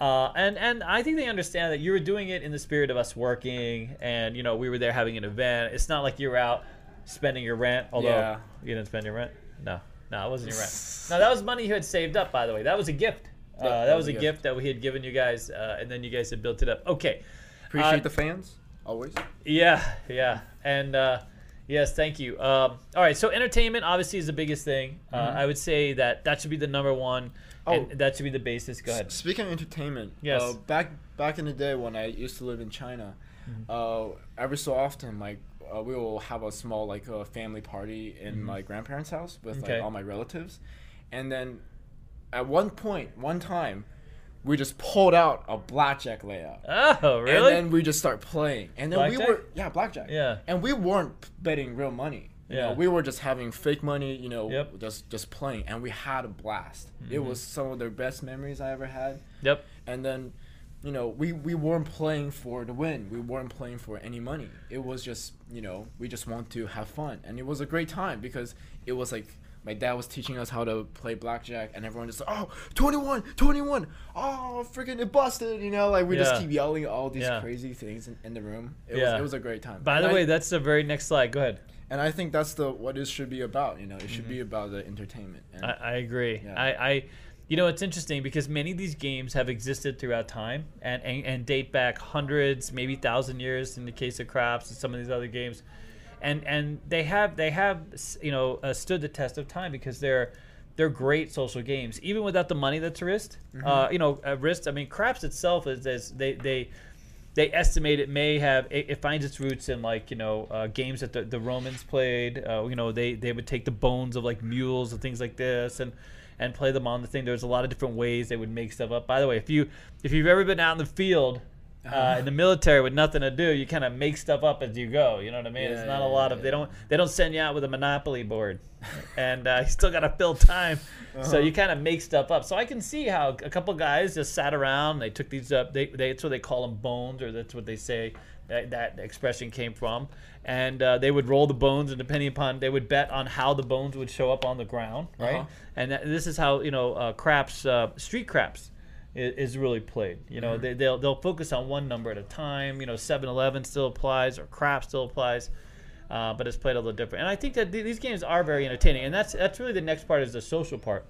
uh, and and i think they understand that you were doing it in the spirit of us working and you know we were there having an event it's not like you're out spending your rent although Yeah. you didn't spend your rent no no it wasn't your rent no that was money you had saved up by the way that was a gift uh, Yeah, that, was a gift. that we had given you guys uh, and then you guys had built it up okay Appreciate Uh, the fans. always. Yeah, yeah, and uh, yes, thank you. Um, all right, so entertainment obviously is the biggest thing. Uh, I would say that that should be the number one, and Oh. that should be the basis. Go ahead. S- Speaking of entertainment, Yes. uh, back back in the day when I used to live in China, uh, every so often, like uh, we will have a small like uh, family party in my grandparents' house with Okay. like all my relatives, and then at one point, one time, we just pulled out a blackjack layout. Oh, really? And then we just start playing, and then we were yeah blackjack. Yeah. And we weren't betting real money. You Yeah. know, we were just having fake money. You know, Yep. Mm-hmm. just just playing, and we had a blast. It was some of the best memories I ever had. Yep. And then, you know, we we weren't playing for the win. We weren't playing for any money. It was just you know we just want to have fun, and it was a great time because it was like. My dad was teaching us how to play blackjack, and everyone just oh 21, 21, oh freaking it busted, you know, like we Yeah. just keep yelling all these Yeah. crazy things in, in the room. It Yeah. was it was a great time. By And the I- way, that's the very next slide. Go ahead. and I think that's the what it should be about. You know, it should be about the entertainment. And Mm-hmm. I, I agree. Yeah. I, I, you know, it's interesting because many of these games have existed throughout time and, and, and date back hundreds, maybe thousand years in the case of craps and some of these other games, and and they have they have you know uh, stood the test of time because they're they're great social games even without the money that's risked. Uh, you know, uh, risked. I mean, craps itself is, is they they they estimate it may have it, it finds its roots in like you know uh, games that the, the Romans played. Uh, you know they they would take the bones of like mules and things like this and and play them on the thing. There's a lot of different ways they would make stuff up. By the way, if you if you've ever been out in the field. Uh, in the military with nothing to do, you kind of make stuff up as you go. You know what I mean? Yeah, it's not yeah, a lot yeah, of they don't they don't send you out with a monopoly board, and uh, you still got to fill time. Uh-huh. So you kind of make stuff up. So I can see how a couple guys just sat around. They took these up. They, they that's what they call them bones, or that's what they say that, that expression came from. And uh, they would roll the bones, and depending upon, they would bet on how the bones would show up on the ground, right? Uh-huh. And that, this is how you know uh, craps, uh, street craps. i- Is really played. You know, they, they'll they'll focus on one number at a time. You know, 7-Eleven still applies, or crap still applies uh, but it's played a little different. And I think that th- these games are very entertaining, and that's that's really the next part is the social part.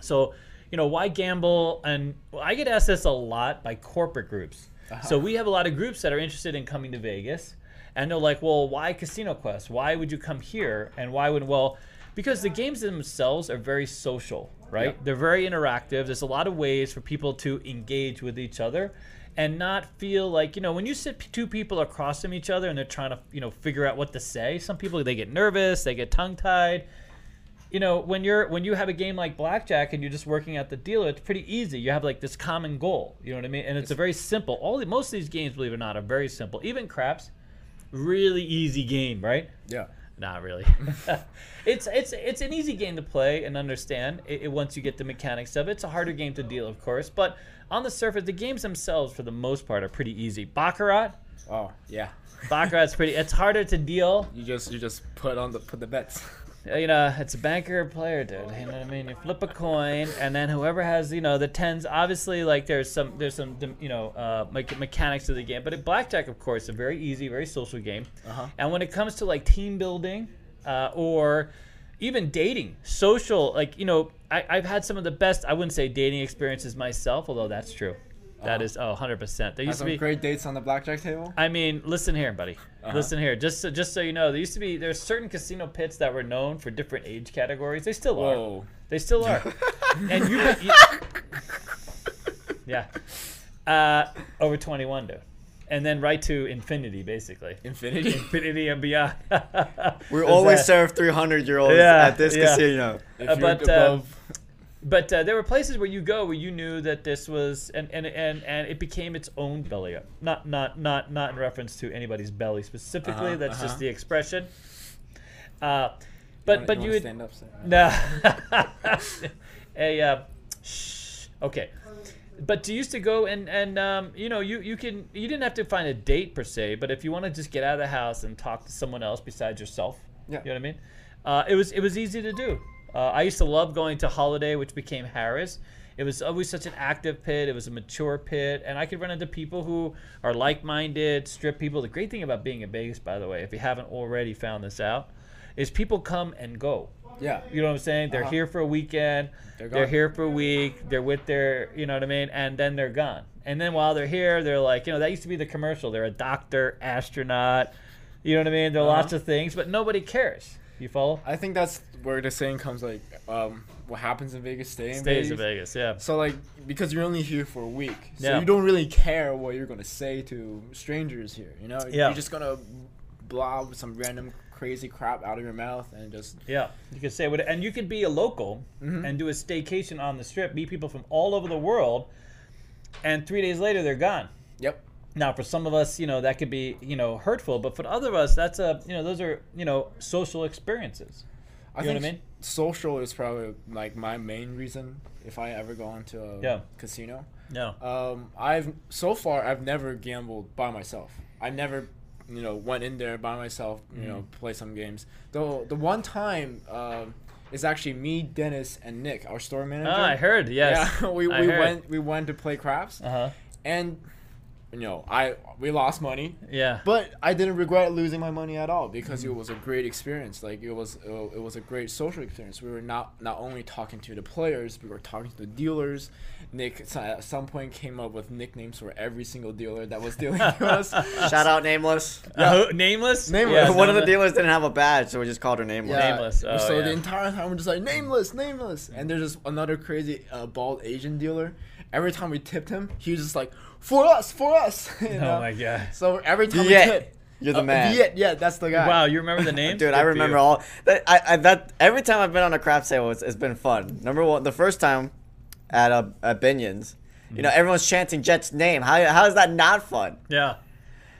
So, you know, why gamble? And I get asked this a lot by corporate groups. So we have a lot of groups that are interested in coming to Vegas, and they're like, "Well, why Casino Quest? Why would you come here? And why would well?" Because the games themselves are very social, right? Yeah. They're very interactive. There's a lot of ways for people to engage with each other and not feel like you know when you sit p- two people across from each other and they're trying to you know figure out what to say some people they get nervous they get tongue tied you know when you're when you have a game like blackjack and you're just working at the dealer it's pretty easy you have like this common goal you know what i mean and it's a very simple all the, most of these games believe it or not are very simple even craps really easy game right yeah. not really. it's it's it's an easy game to play and understand. It, it- once you get the mechanics of it, it's a harder game to deal, of course. But on the surface, the games themselves, for the most part, are pretty easy. Baccarat, Oh yeah. baccarat's pretty. It's harder to deal. You just you just put on the put the bets. Uh, You know, it's a banker or player, dude. You know what I mean? You flip a coin, and then whoever has, you know, the tens. Obviously, like there's some there's some you know uh, me- mechanics to the game. But at blackjack, of course, a very easy, very social game. Uh-huh. And when it comes to like team building uh, or even dating, social, like, you know, I, I've had some of the best, I wouldn't say dating experiences myself, although that's true. That Uh-huh. is, oh, 100%. There Had used to be, great dates on the blackjack table. I mean, listen here, buddy. Uh-huh. Listen here. Just so, just so you know, there used to be, there's certain casino pits that were known for different age categories. They still are. They still are. and you, you yeah. Uh, over 21, dude. And then right to infinity, basically. Infinity. Infinity and beyond. We always that- serve 300 year olds Yeah, at this yeah. casino. If Uh, but, uh, above, But uh, there were places where you go where you knew that this was, and, and, and, and it became its own belly up. Not not not not in reference to anybody's belly specifically. Uh-huh, That's uh-huh. just the expression. Uh, but wanna- but you, wanna would stand up. Sam? no. a uh, shh. Okay. But you used to go and and um, you know you you can you didn't have to find a date per se, but if you want to just get out of the house and talk to someone else besides yourself, Yeah. you know what I mean. Uh, it was it was easy to do. Uh, I used to love going to Holiday, which became Harrah's. It was always such an active pit. It was a mature pit, and I could run into people who are like-minded, strip people. The great thing about being in Vegas, by the way, if you haven't already found this out, is people come and go. Yeah. You know what I'm saying? They're Uh-huh. here for a weekend. They're They're, here for a week. They're with their, you know what I mean? And then they're gone. And then while they're here, they're like, you know, that used to be the commercial. They're a doctor, astronaut. You know what I mean? There are Uh-huh. lots of things, but nobody cares. You follow? I think that's where the saying comes like, um, what happens in Vegas stays in Stays Vegas. in Vegas, yeah. So like, because you're only here for a week, so Yeah. you don't really care what you're gonna say to strangers here. You know, Yeah. you're just gonna blob some random crazy crap out of your mouth and just Yeah, you can say what, and you could be a local Mhm. and do a staycation on the strip, meet people from all over the world, and three days later they're gone. yep. Now, for some of us, you know, that could be, you know, hurtful, but for other of us, that's a, you know, those are, you know, social experiences. I You know what I mean? social is probably like my main reason if I ever go into a Yeah. casino. No. Um, I've so far I've never gambled by myself. I never, you know, went in there by myself. You know, Mm-hmm. play some games. Though the one time um, is actually me, Dennis, and Nick, our store manager. Ah, I heard. Yes. Yeah, we, I we heard. went we went to play craps, Uh huh. and you know I we lost money, Yeah. but I didn't regret losing my money at all because Mm-hmm. it was a great experience. Like it was it was a great social experience. We were not not only talking to the players, we were talking to the dealers. Nick at some point came up with nicknames for every single dealer that was dealing with us. Shout out Nameless. Uh, nameless. Nameless. Yeah, One of the dealers didn't have a badge, so we just called her Nameless. Yeah. Nameless. Oh, so yeah. the entire time we're just like nameless, nameless, and there's just another crazy uh, bald Asian dealer. Every time we tipped him, he was just like, "For us, for us." you know? Oh my god. So every time Viet. we tip, You're the uh, man. Viet, yeah, that's the guy. Wow, you remember the name? Dude, I remember all that. I, I that every time I've been on a craps table, it's, it's been fun. Number one, the first time at uh, at Binion's, you know, everyone's chanting Jet's name. How how is that not fun? Yeah.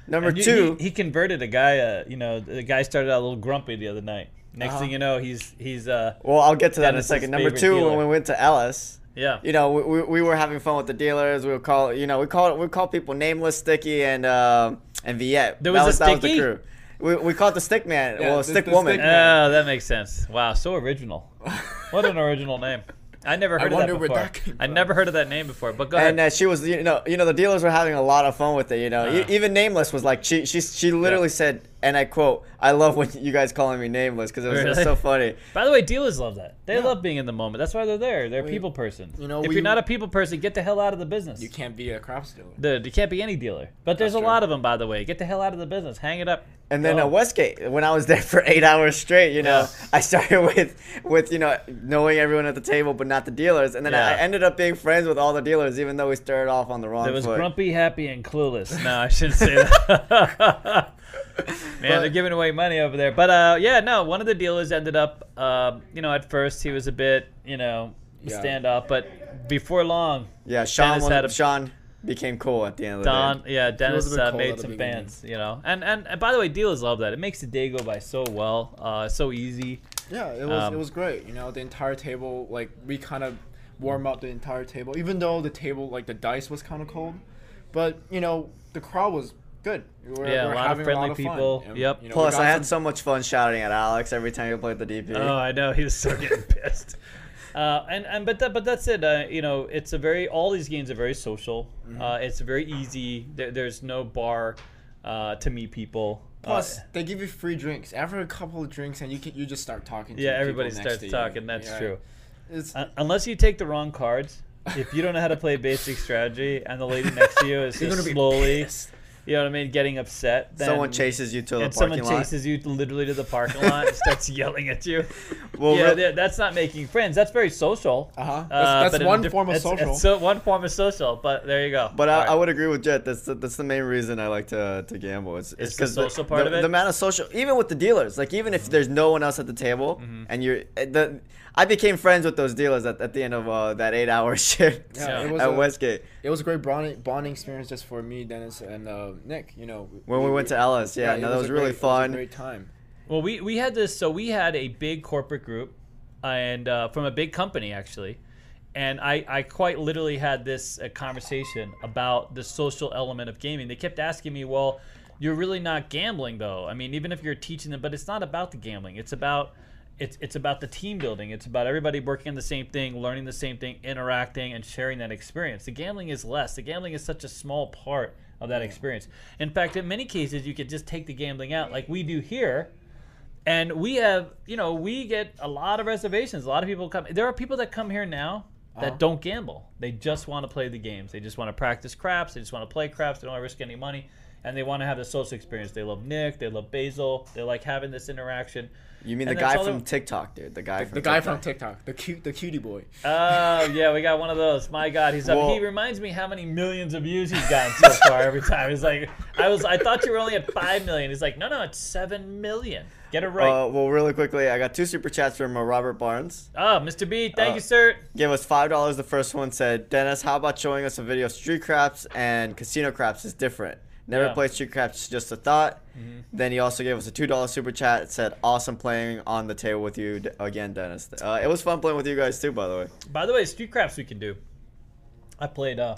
Number you- two, he, he converted a guy. Uh, you know, the guy started out a little grumpy the other night. Next Uh-huh. thing you know, he's he's uh well, I'll get to that in a second. Number two, dealer. when we went to Ellis, yeah. you know, we, we, we were having fun with the dealers. We would call, you know, we call we call people nameless, sticky, and um and Viet. There that was a that was the crew. We, we called the stick man, Yeah, well, the- stick the woman. stick Oh, that makes sense. Wow, so original. What an original name. I never I heard of wonder that where before. that came I never heard of that name before. But go ahead. and uh, she was, you know, you know, the dealers were having a lot of fun with it. You know, E- Uh-huh. even nameless was like she she she literally Yeah. said, and I quote, "I love when you guys calling me nameless because it was, it was Really? so funny." By the way, dealers love that. They Yeah. love being in the moment. That's why they're there. They're We- people persons. you know, if we- you're not a people person, get the hell out of the business. You can't be a craps dealer. Dude, you can't be any dealer. But there's That's a true. lot of them, by the way. Get the hell out of the business. Hang it up. And then Go. at Westgate, when I was there for eight hours straight, you know, Yeah. I started with with you know knowing everyone at the table, but not the dealers, and then I, I ended up being friends with all the dealers, even though we started off on the wrong There was foot. grumpy, happy, and clueless. No, I shouldn't say that. Man, But- they're giving away money over there. But uh, yeah, no, one of the dealers ended up, um, you know, at first he was a bit, you know, Yeah. stand up, but before long, yeah, Sean Dennis was, had a- Sean became cool at the end of the Don, day. yeah, Dennis uh, cold made some beginning. bands, you know, and, and and by the way, dealers love that. It makes the day go by so well, uh, so easy. Yeah, it was Um, it was great. You know, the entire table like we kind of warm up the entire table, even though the table like the dice was kind of cold, but you know the crowd was good. We were, Yeah, we were a lot of having friendly fun. people. And, Yep. you know, Plus, I had some- so much fun shouting at Alex every time he played the DP. Oh, I know he was so getting pissed. Uh, and and but that, but that's it. Uh, you know, it's a very all these games are very social. Mm-hmm. Uh, it's very easy. There, there's no bar uh, to meet people. Plus, Uh, they give you free drinks. After a couple of drinks, and you can you just start talking. to yeah, everybody next starts to you. talking. That's Yeah. true. It's, Uh, unless you take the wrong cards. If you don't know how to play basic strategy, and the lady next to you is just gonna be slowly, pissed. You know what I mean, getting upset. Then, Someone chases you to the parking someone lot. chases you literally to the parking lot and starts yelling at you. Well, yeah, real- that's not making friends. That's very social. Uh-huh. Uh, That's, in one diff- form of it's- social. It's so one form of social, but there you go. But I, All I would agree with Jet. That's the, that's the main reason I like to, to gamble. It's It's the social part the, of it? The amount of social, even with the dealers. Like even if there's no one else at the table, Mm-hmm. and you're eh, the, I became friends with those dealers at, at the end of uh, that eight hour shift Yeah, it was at a- Westgate it was a great bonding, bonding experience just for me, Dennis, and uh, Nick. You know, when we went to Ellis. Yeah, it no, that was a really great, it was a fun. great time. Well, we we had this. So we had a big corporate group, and uh, from a big company actually, and I I quite literally had this uh, conversation about the social element of gaming. They kept asking me, well. You're really not gambling though. I mean, even if you're teaching them, but it's not about the gambling. It's about it's it's about the team building. It's about everybody working on the same thing, learning the same thing, interacting and sharing that experience. The gambling is less. The gambling is such a small part of that experience. In fact, in many cases, you could just take the gambling out, like we do here, and we have you know we get a lot of reservations. A lot of people come. There are people that come here now that Uh-huh. don't gamble. They just want to play the games. They just want to practice craps. They just want to play craps. They don't want to risk any money, and they want to have the social experience. They love Nick. They love Basil. They like having this interaction. You mean And the guy from they- TikTok, dude? The guy from The guy TikTok. from TikTok, the cute, the cutie boy. Oh yeah, we got one of those. My God, he's up. Well- he reminds me how many millions of views he's gotten so far every time. He's like, I was, I thought you were only at five million. He's like, no, no, it's seven million. Get it right. Uh, well, really quickly, I got two super chats from uh, Robert Barnes. oh, Mr. B, thank uh, you, sir. Gave us five dollars. The first one said, "Dennis, how about showing us a video of street craps and casino craps is different. Never Yeah. played street craps, just a thought." Then he also gave us a two dollar super chat. It said, "Awesome playing on the table with you again, Dennis." Uh, it was fun playing with you guys too, by the way. By the way, street craps we can do. I played, uh,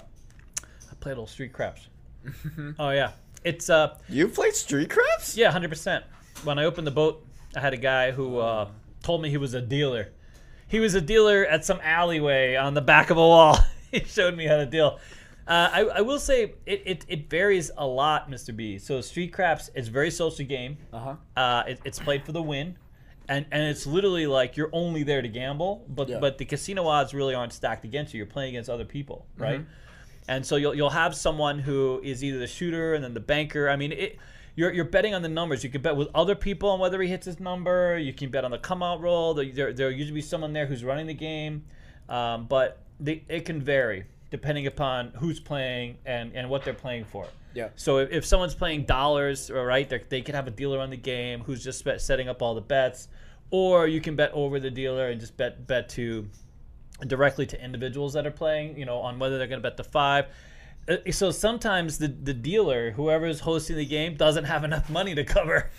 I played a little street craps. oh yeah, it's uh, You played street craps? Yeah, hundred percent. When I opened the boat, I had a guy who uh, told me he was a dealer. He was a dealer at some alleyway on the back of a wall. he showed me how to deal. Uh, I, I will say it, it, it varies a lot, Mr. B. So street craps is very social game. Uh huh. Uh, it, it's played for the win, and and it's literally like you're only there to gamble, but Yeah. but the casino odds really aren't stacked against you. You're playing against other people, right? And so you'll you'll have someone who is either the shooter and then the banker. I mean, it. You're, you're betting on the numbers. You can bet with other people on whether he hits his number. You can bet on the come out roll. There, there, there'll usually be someone there who's running the game, um, but the, it can vary depending upon who's playing and, and what they're playing for. Yeah. So if, if someone's playing dollars, right, they they could have a dealer on the game who's just setting up all the bets, or you can bet over the dealer and just bet bet to directly to individuals that are playing, you know, on whether they're going to bet the five. Uh, So sometimes the the dealer, whoever's hosting the game, doesn't have enough money to cover.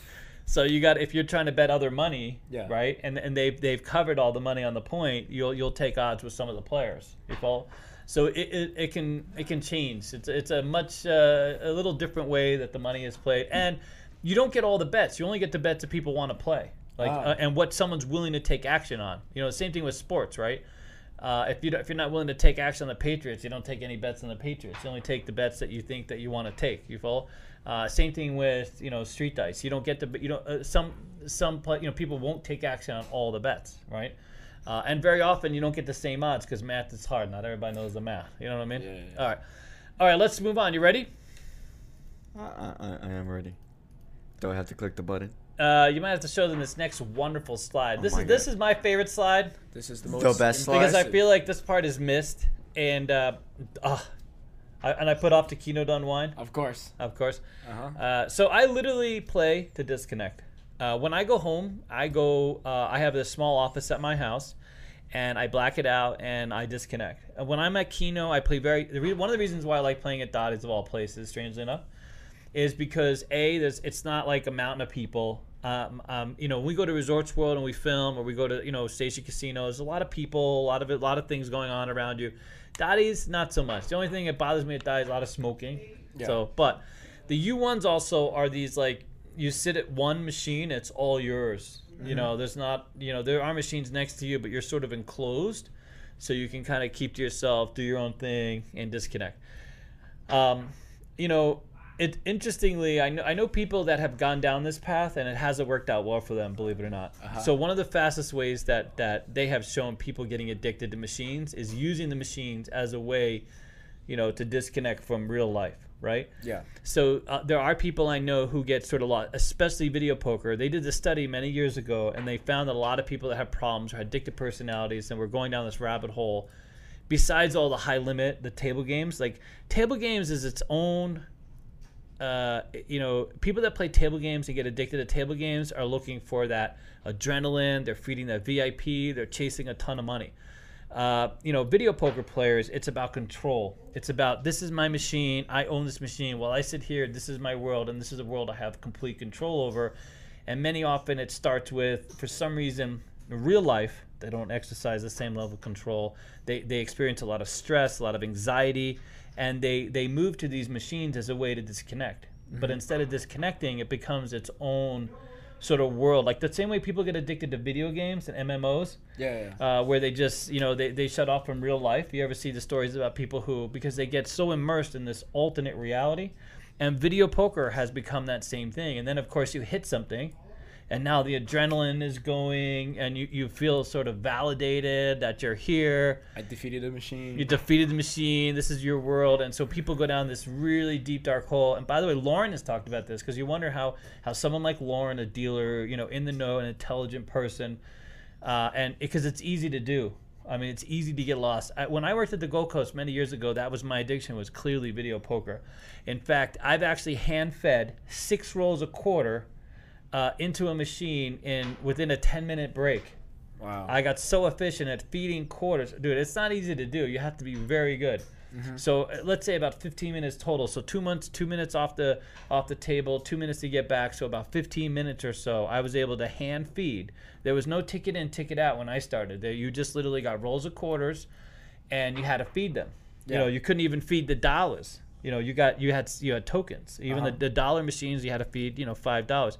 So you got if you're trying to bet other money, Yeah. right, and and they've they've covered all the money on the point, you'll you'll take odds with some of the players. You follow? So it, it, it can it can change. It's it's a much uh, a little different way that the money is played, and you don't get all the bets. You only get the bets that people want to play, like Ah. uh, and what someone's willing to take action on. You know, the same thing with sports, right? Uh, if you if you're not willing to take action on the Patriots, you don't take any bets on the Patriots. You only take the bets that you think that you want to take. You follow? Uh, same thing with you know street dice. You don't get the you know uh, some some play, you know people won't take action on all the bets, right? Uh, and very often you don't get the same odds because math is hard. Not everybody knows the math. You know what I mean? Yeah, yeah. All right, all right. Let's move on. You ready? I, I, I am ready. Do I have to click the button? Uh, you might have to show them this next wonderful slide. this Oh my is this is my favorite slide. This is the most The best slide? because I feel like this part is missed, and uh, uh, I, and I put off to Keno Don Wine, Of course. of course. Uh-huh. Uh, so I literally play to disconnect. Uh, when I go home, I go. Uh, I have this small office at my house, and I black it out and I disconnect. And when I'm at Keno, I play very. The re- one of the reasons why I like playing at Dotty's of all places, strangely enough, is because a there's it's not like a mountain of people. Um, um, you know, we go to Resorts World and we film, or we go to you know Station Casinos. A lot of people, a lot of a lot of things going on around you. Dotty's not so much. The only thing that bothers me at Dotty's is a lot of smoking. Yeah. So, but the U ones also are these like you sit at one machine, it's all yours. You know, there's not you know there are machines next to you, but you're sort of enclosed, so you can kind of keep to yourself, do your own thing, and disconnect. Um, you know, it interestingly, I know I know people that have gone down this path and it hasn't worked out well for them, believe it or not. So one of the fastest ways that that they have shown people getting addicted to machines is using the machines as a way, you know, to disconnect from real life, right? Yeah. So uh, there are people I know who get sort of lost, especially video poker. They did this study many years ago, and they found that a lot of people that have problems or had addictive personalities, and were going down this rabbit hole. Besides all the high limit, the table games, like table games is its own. Uh, you know, people that play table games and get addicted to table games are looking for that adrenaline. They're feeding that VIP. They're chasing a ton of money uh, you know, video poker players, it's about control. It's about this is my machine. I own this machine. While I sit here, this is my world, and this is a world I have complete control over. And many often it starts with, for some reason, in real life, they don't exercise the same level of control. They, they experience a lot of stress, a lot of anxiety, and they, they move to these machines as a way to disconnect. But instead of disconnecting, it becomes its own sort of world. Like the same way people get addicted to video games and MMOs Yeah. yeah. uh, where they just you know they, they shut off from real life you ever see the stories about people who because they get so immersed in this alternate reality and video poker has become that same thing and then of course you hit something and now the adrenaline is going and you, you feel sort of validated that you're here. I defeated the machine. you defeated the machine. This is your world. And so people go down this really deep dark hole. And by the way lauren has talked about this because you wonder how how someone like lauren a dealer you know in the know an intelligent person uh, and because it's easy to do. I mean it's easy to get lost. I, when i worked at the gold coast many years ago that was my addiction was clearly video poker. In fact i've actually hand fed six rolls a quarter uh, into a machine in within a 10 minute break wow. I got so efficient at feeding quarters, dude. It's not easy to do. You have to be very good. So uh, let's say about 15 minutes total. So two months, two minutes off the off the table, two minutes to get back. So about 15 minutes or so, I was able to hand feed. There was no ticket in, ticket out when I started. There, you just literally got rolls of quarters, and you had to feed them. You know, you couldn't even feed the dollars. You know, you got you had you had tokens. Even Uh-huh. the, the dollar machines, you had to feed. You know, five dollars.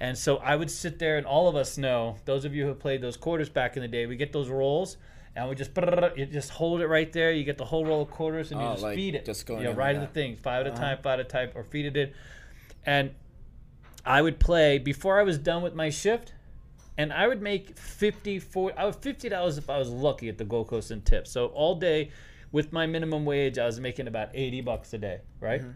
And so I would sit there, and all of us know, those of you who played those quarters back in the day, we get those rolls, and we just you just hold it right there. You get the whole roll of quarters, and you Oh, just like feed it. just going you know, right at the thing, five at a Uh-huh. time, five at a time, or feed it in. And I would play before I was done with my shift, and I would make 50, 40, I would fifty dollars if I was lucky at the Gold Coast and tips. So all day, with my minimum wage, I was making about eighty bucks a day, right? Mm-hmm.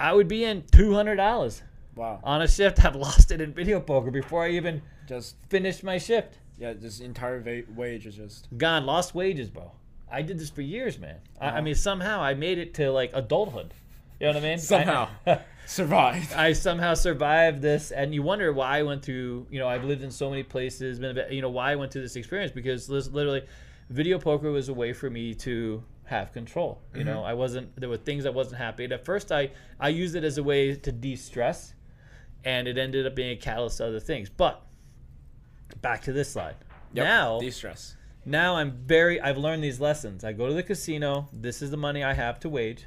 I would be in two hundred dollars wow. on a shift. I've lost it in video poker before I even Just finished my shift. yeah, this entire va- wage is just Gone, lost wages, bro. I did this for years, man. I, I mean, somehow I made it to like adulthood. You know what I mean? Somehow. I, survived. I somehow survived this, and you wonder why I went through. You know, I've lived in so many places. Been, bit- you know, why I went through this experience because literally, video poker was a way for me to have control. You mm-hmm. know, I wasn't. There were things I wasn't happy. And at first, I I used it as a way to de-stress, and it ended up being a catalyst to other things. But back to this slide. Yep, Now, de-stress. now I'm very I've learned these lessons. I go to the casino, this is the money I have to wage.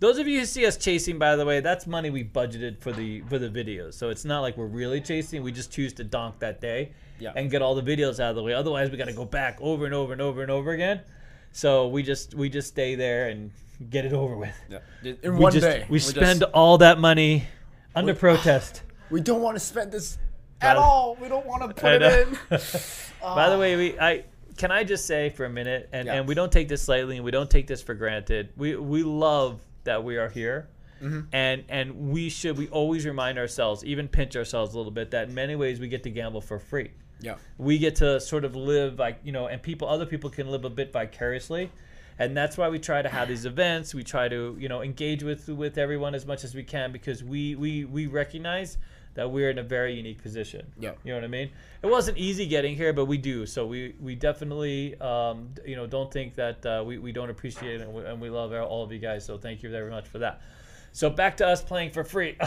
Those of you who see us chasing by the way, that's money we budgeted for the for the videos. So it's not like we're really chasing, we just choose to donk that day Yeah. and get all the videos out of the way. Otherwise, we got to go back over and over and over and over again. So we just we just stay there and get it over with. Yeah. In we one just, day. we just- spend all that money under We- protest. We don't want to spend this at all. We don't want to put it in. By the way, we I can I just say for a minute, and, Yeah. and we don't take this lightly, and we don't take this for granted. We we love that we are here, Mhm. and and we should we always remind ourselves, even pinch ourselves a little bit, that in many ways we get to gamble for free. Yeah. We get to sort of live like you know, and people other people can live a bit vicariously. And that's why we try to have these events. We try to, you know, engage with with everyone as much as we can because we we we recognize that we're in a very unique position. Yeah. You know what I mean? It wasn't easy getting here, but we do. So we we definitely, um, you know, don't think that uh, we we don't appreciate it, and we, and we love all of you guys. So thank you very much for that. So back to us playing for free.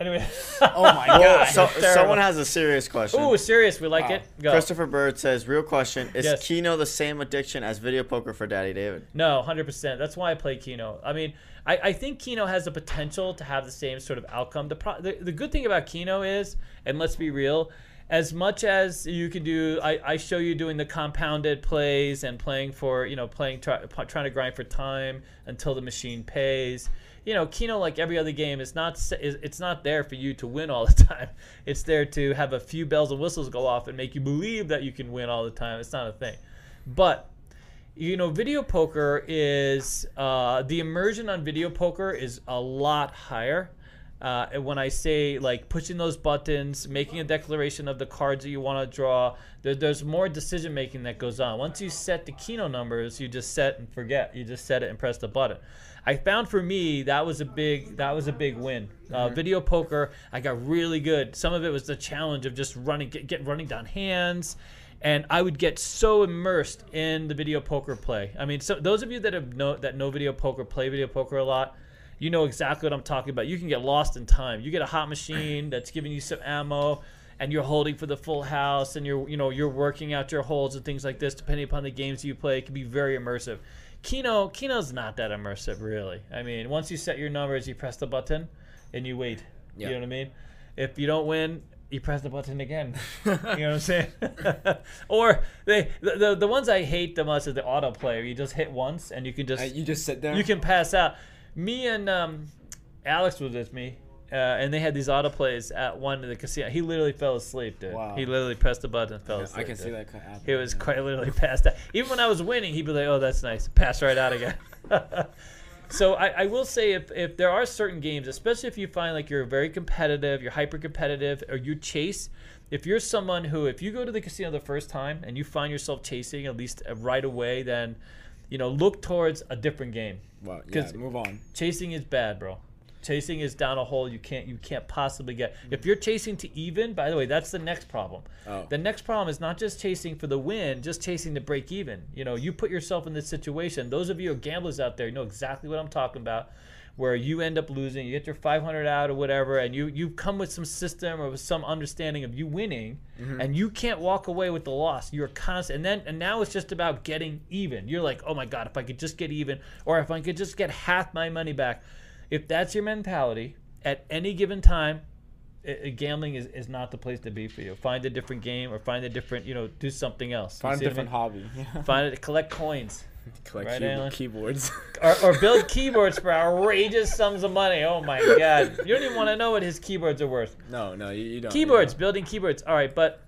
Ugh. Anyway. Oh my Well, God. so, someone has a serious question. Ooh, serious. We like Wow. it. Go. Christopher Bird says, "Real question: Is Yes. Keno the same addiction as video poker for Daddy David?" No, hundred percent. That's why I play Keno. I mean, I, I think Keno has the potential to have the same sort of outcome. The, pro- the the good thing about Keno is, and let's be real, as much as you can do, I, I show you doing the compounded plays and playing for you know playing try, trying to grind for time until the machine pays. You know, Keno, like every other game, is not it's not there for you to win all the time. It's there to have a few bells and whistles go off and make you believe that you can win all the time. It's not a thing, but you know, video poker is uh, the immersion on video poker is a lot higher. Uh, and when I say like pushing those buttons, making a declaration of the cards that you want to draw, there, there's more decision making that goes on. Once you set the Keno numbers, you just set and forget. You just set it and press the button. I found for me that was a big that was a big win. Uh, video poker, I got really good. Some of it was the challenge of just running, get, get running down hands and I would get so immersed in the video poker play. I mean, so those of you that have know that know video poker, play video poker a lot, you know exactly what I'm talking about. You can get lost in time. You get a hot machine that's giving you some ammo, and you're holding for the full house, and you're you know you're working out your holds and things like this. Depending upon the games you play, it can be very immersive. Keno Keno's not that immersive, really. I mean, once you set your numbers, you press the button, and you wait. Yeah. You know what I mean? If you don't win, you press the button again. you know what I'm saying? or they the, the the ones I hate the most is the autoplay. Where you just hit once and you can just Uh, you just sit there. you can pass out. Me and um, Alex was with me, uh, and they had these autoplays at one of the casino. He literally fell asleep, dude. Wow. He literally pressed the button and fell Yeah, asleep. I can see that happen. He was quite literally passed out. Even when I was winning, he'd be like, "Oh, that's nice," pass right out again. so I, I will say, if if there are certain games, especially if you find like you're very competitive, you're hyper competitive, or you chase. If you're someone who, if you go to the casino the first time and you find yourself chasing at least right away, then, you know, look towards a different game. Well, yeah, move on. Chasing is bad, bro. Chasing is down a hole you can't you can't possibly get. If you're chasing to even, by the way, that's the next problem. Oh. The next problem is not just chasing for the win, just chasing to break even. You know, you put yourself in this situation. Those of you who are gamblers out there know exactly what I'm talking about. Where you end up losing, you get your 500 out or whatever, and you you come with some system or with some understanding of you winning, mm-hmm. and you can't walk away with the loss. You're constant, and then and now it's just about getting even. You're like, oh my god, if I could just get even, or if I could just get half my money back. If that's your mentality, at any given time, gambling is, is not the place to be for you. Find a different game or find a different, you know, do something else. Find a what I different mean? hobby. Yeah. Find it, collect coins. Collect Right, Alan? keyboards. Or, or build keyboards for outrageous sums of money. Oh my god. You don't even want to know what his keyboards are worth. no, no, you, you don't. Keyboards, You building keyboards. All right, but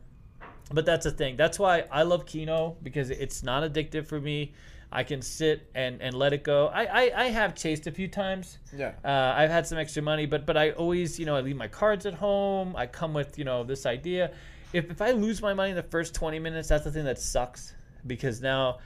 but that's the thing. That's why I love Keno because it's not addictive for me. I can sit and, and let it go. I, I, I have chased a few times. Yeah. Uh, I've had some extra money, but but I always, you know, I leave my cards at home. I come with, you know, this idea. If, if I lose my money in the first 20 minutes, that's the thing that sucks because now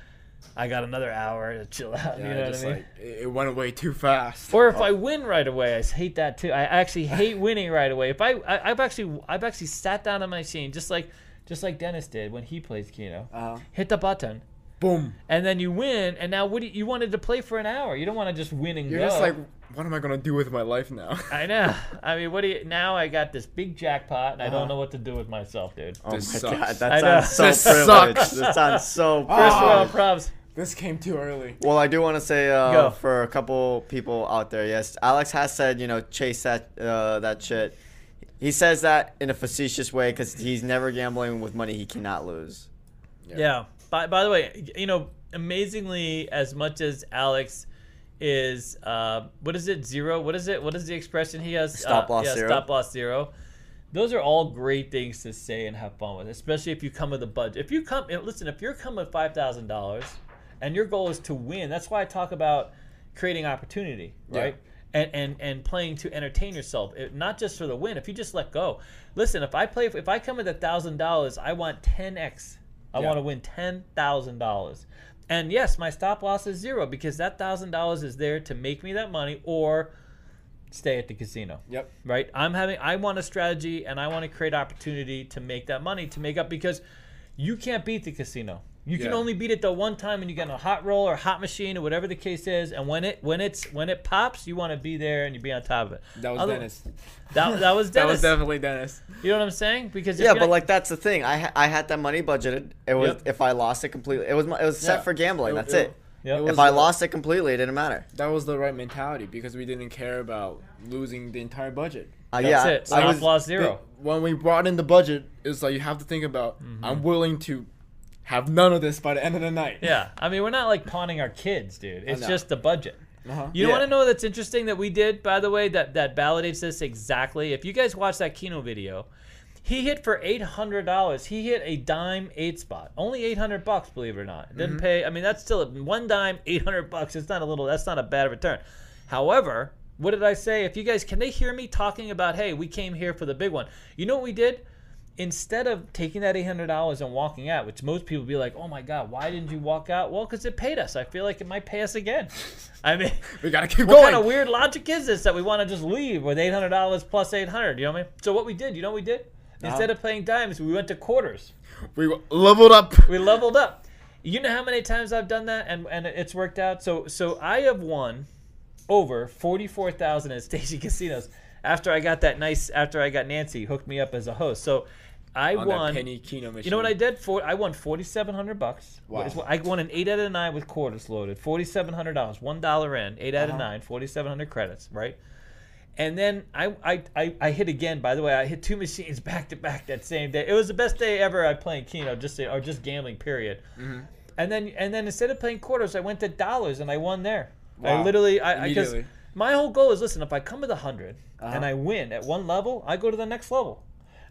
I got another hour to chill out. Yeah, you know just what I mean? like it, went away too fast. Or if I win right away, I hate that too. I actually hate winning right away. If I, I I've actually I've actually sat down on my machine just like just like Dennis did when he plays Keno. uh, Hit the button, boom. and then you win. And now what do you, you wanted to play for an hour? You don't want to just win and You're go. just like, what am I gonna do with my life now? I know. I mean, what do you? Now I got this big jackpot, and I don't Uh-huh. know what to do with myself, dude. Oh my This god, that I know. sounds so This privileged. sucks. This sounds so First privileged. Oh. world props. this came too early. Well, I do want to say uh, for a couple people out there, yes, Alex has said, you know, chase that uh, that shit. He says that in a facetious way because he's never gambling with money he cannot lose. Yeah. By, by the way, you know, amazingly, as much as Alex is, uh, what is it, zero? What is it? What is the expression he has? Stop uh, loss yeah, zero. Stop loss zero. Those are all great things to say and have fun with, especially if you come with a budget. If you come, eh, listen, if you're coming with five thousand dollars and your goal is to win, that's why I talk about creating opportunity, Yeah. right? And, and and playing to entertain yourself, it, not just for the win. If you just let go, listen. If I play, if I come with a thousand dollars, I want ten x. I Yeah. want to win ten thousand dollars. And yes, my stop loss is zero because that thousand dollars is there to make me that money or stay at the casino. Yep. Right? I'm having I want a strategy and I want to create opportunity to make that money to make up because you can't beat the casino. You can Yeah. only beat it the one time when you get in a hot roll or hot machine or whatever the case is. And when it when it's when it pops, you want to be there and you be on top of it. That was Other- Dennis. That, that was Dennis. That was definitely Dennis. you know what I'm saying? Because Yeah, but not- like that's the thing. I ha- I had that money budgeted. It was Yep. if I lost it completely, it was my, it was set Yeah. for gambling. It- That's it- it. Yep. it If I the- lost it completely, it didn't matter. That was the right mentality because we didn't care about losing the entire budget. Uh, That's yeah, it. I Stop was loss zero. When we brought in the budget, it's like you have to think about. Mm-hmm. I'm willing to have none of this by the end of the night. Yeah, I mean, we're not like pawning our kids, dude. It's just the budget. Uh-huh. You Yeah. want to know that's interesting that we did, by the way, that that validates this exactly. If you guys watch that Keno video, he hit for eight hundred dollars. He hit a dime eight spot, only eight hundred bucks, believe it or not. Didn't pay. I mean, that's still one dime, eight hundred bucks. It's not a little. That's not a bad return. However, what did I say? If you guys can they hear me talking about, hey, we came here for the big one. You know what we did? Instead of taking that $800 and walking out, which most people be like, oh my God, why didn't you walk out? Well, because it paid us. I feel like it might pay us again. I mean, We gotta keep what going. What kind of weird logic is this that we want to just leave with $800 plus 800 You know what I mean? So what we did, you know what we did? Instead of playing dimes, we went to quarters. we leveled up. We leveled up. You know how many times I've done that and, and it's worked out? So so I have won over 44,000 at Station Casinos after I got that nice after I got Nancy hooked me up as a host. So I on won penny Keno machine. You know what I did? For I won forty seven hundred bucks. Wow. What- I won an eight out of nine with quarters loaded. Forty seven hundred dollars, one dollar in, eight out of Uh-huh. nine, forty seven hundred credits, right? And then I, I, I, I hit again. By the way, I hit two machines back to back that same day. It was the best day ever I played Keno, just or just gambling. Period. Mm-hmm. And then and then instead of playing quarters, I went to dollars and I won there. I Wow. literally I because Immediately. My whole goal is listen, if I come to the 100 Uh-huh. and I win at one level, I go to the next level.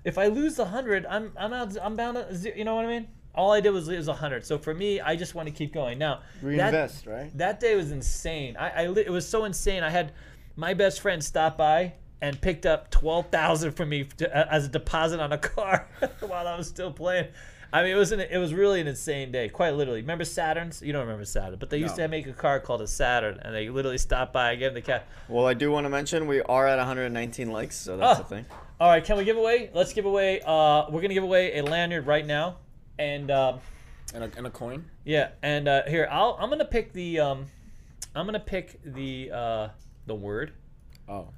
If I lose the 100, I'm I'm out, I'm bound to you know what I mean? All I did was lose 100. So for me, I just want to keep going. Now, that, Reinvest, right? that day was insane. I, I it was so insane. I had my best friend stop by and picked up 12,000 from me to, as a deposit on a car while I was still playing. I mean, it was an, it was really an insane day, quite literally. Remember Saturns? You don't remember Saturn, but they used No. to make a car called a Saturn, and they literally stopped by, I gave them the cat. Well, I do want to mention we are at 119 likes, so that's Oh. the thing. All right, can we give away? Let's give away. Uh, we're gonna give away a lanyard right now, and um, And a, and a coin. yeah, and uh, here I'll I'm gonna pick the um, I'm gonna pick the uh, the word, Oh.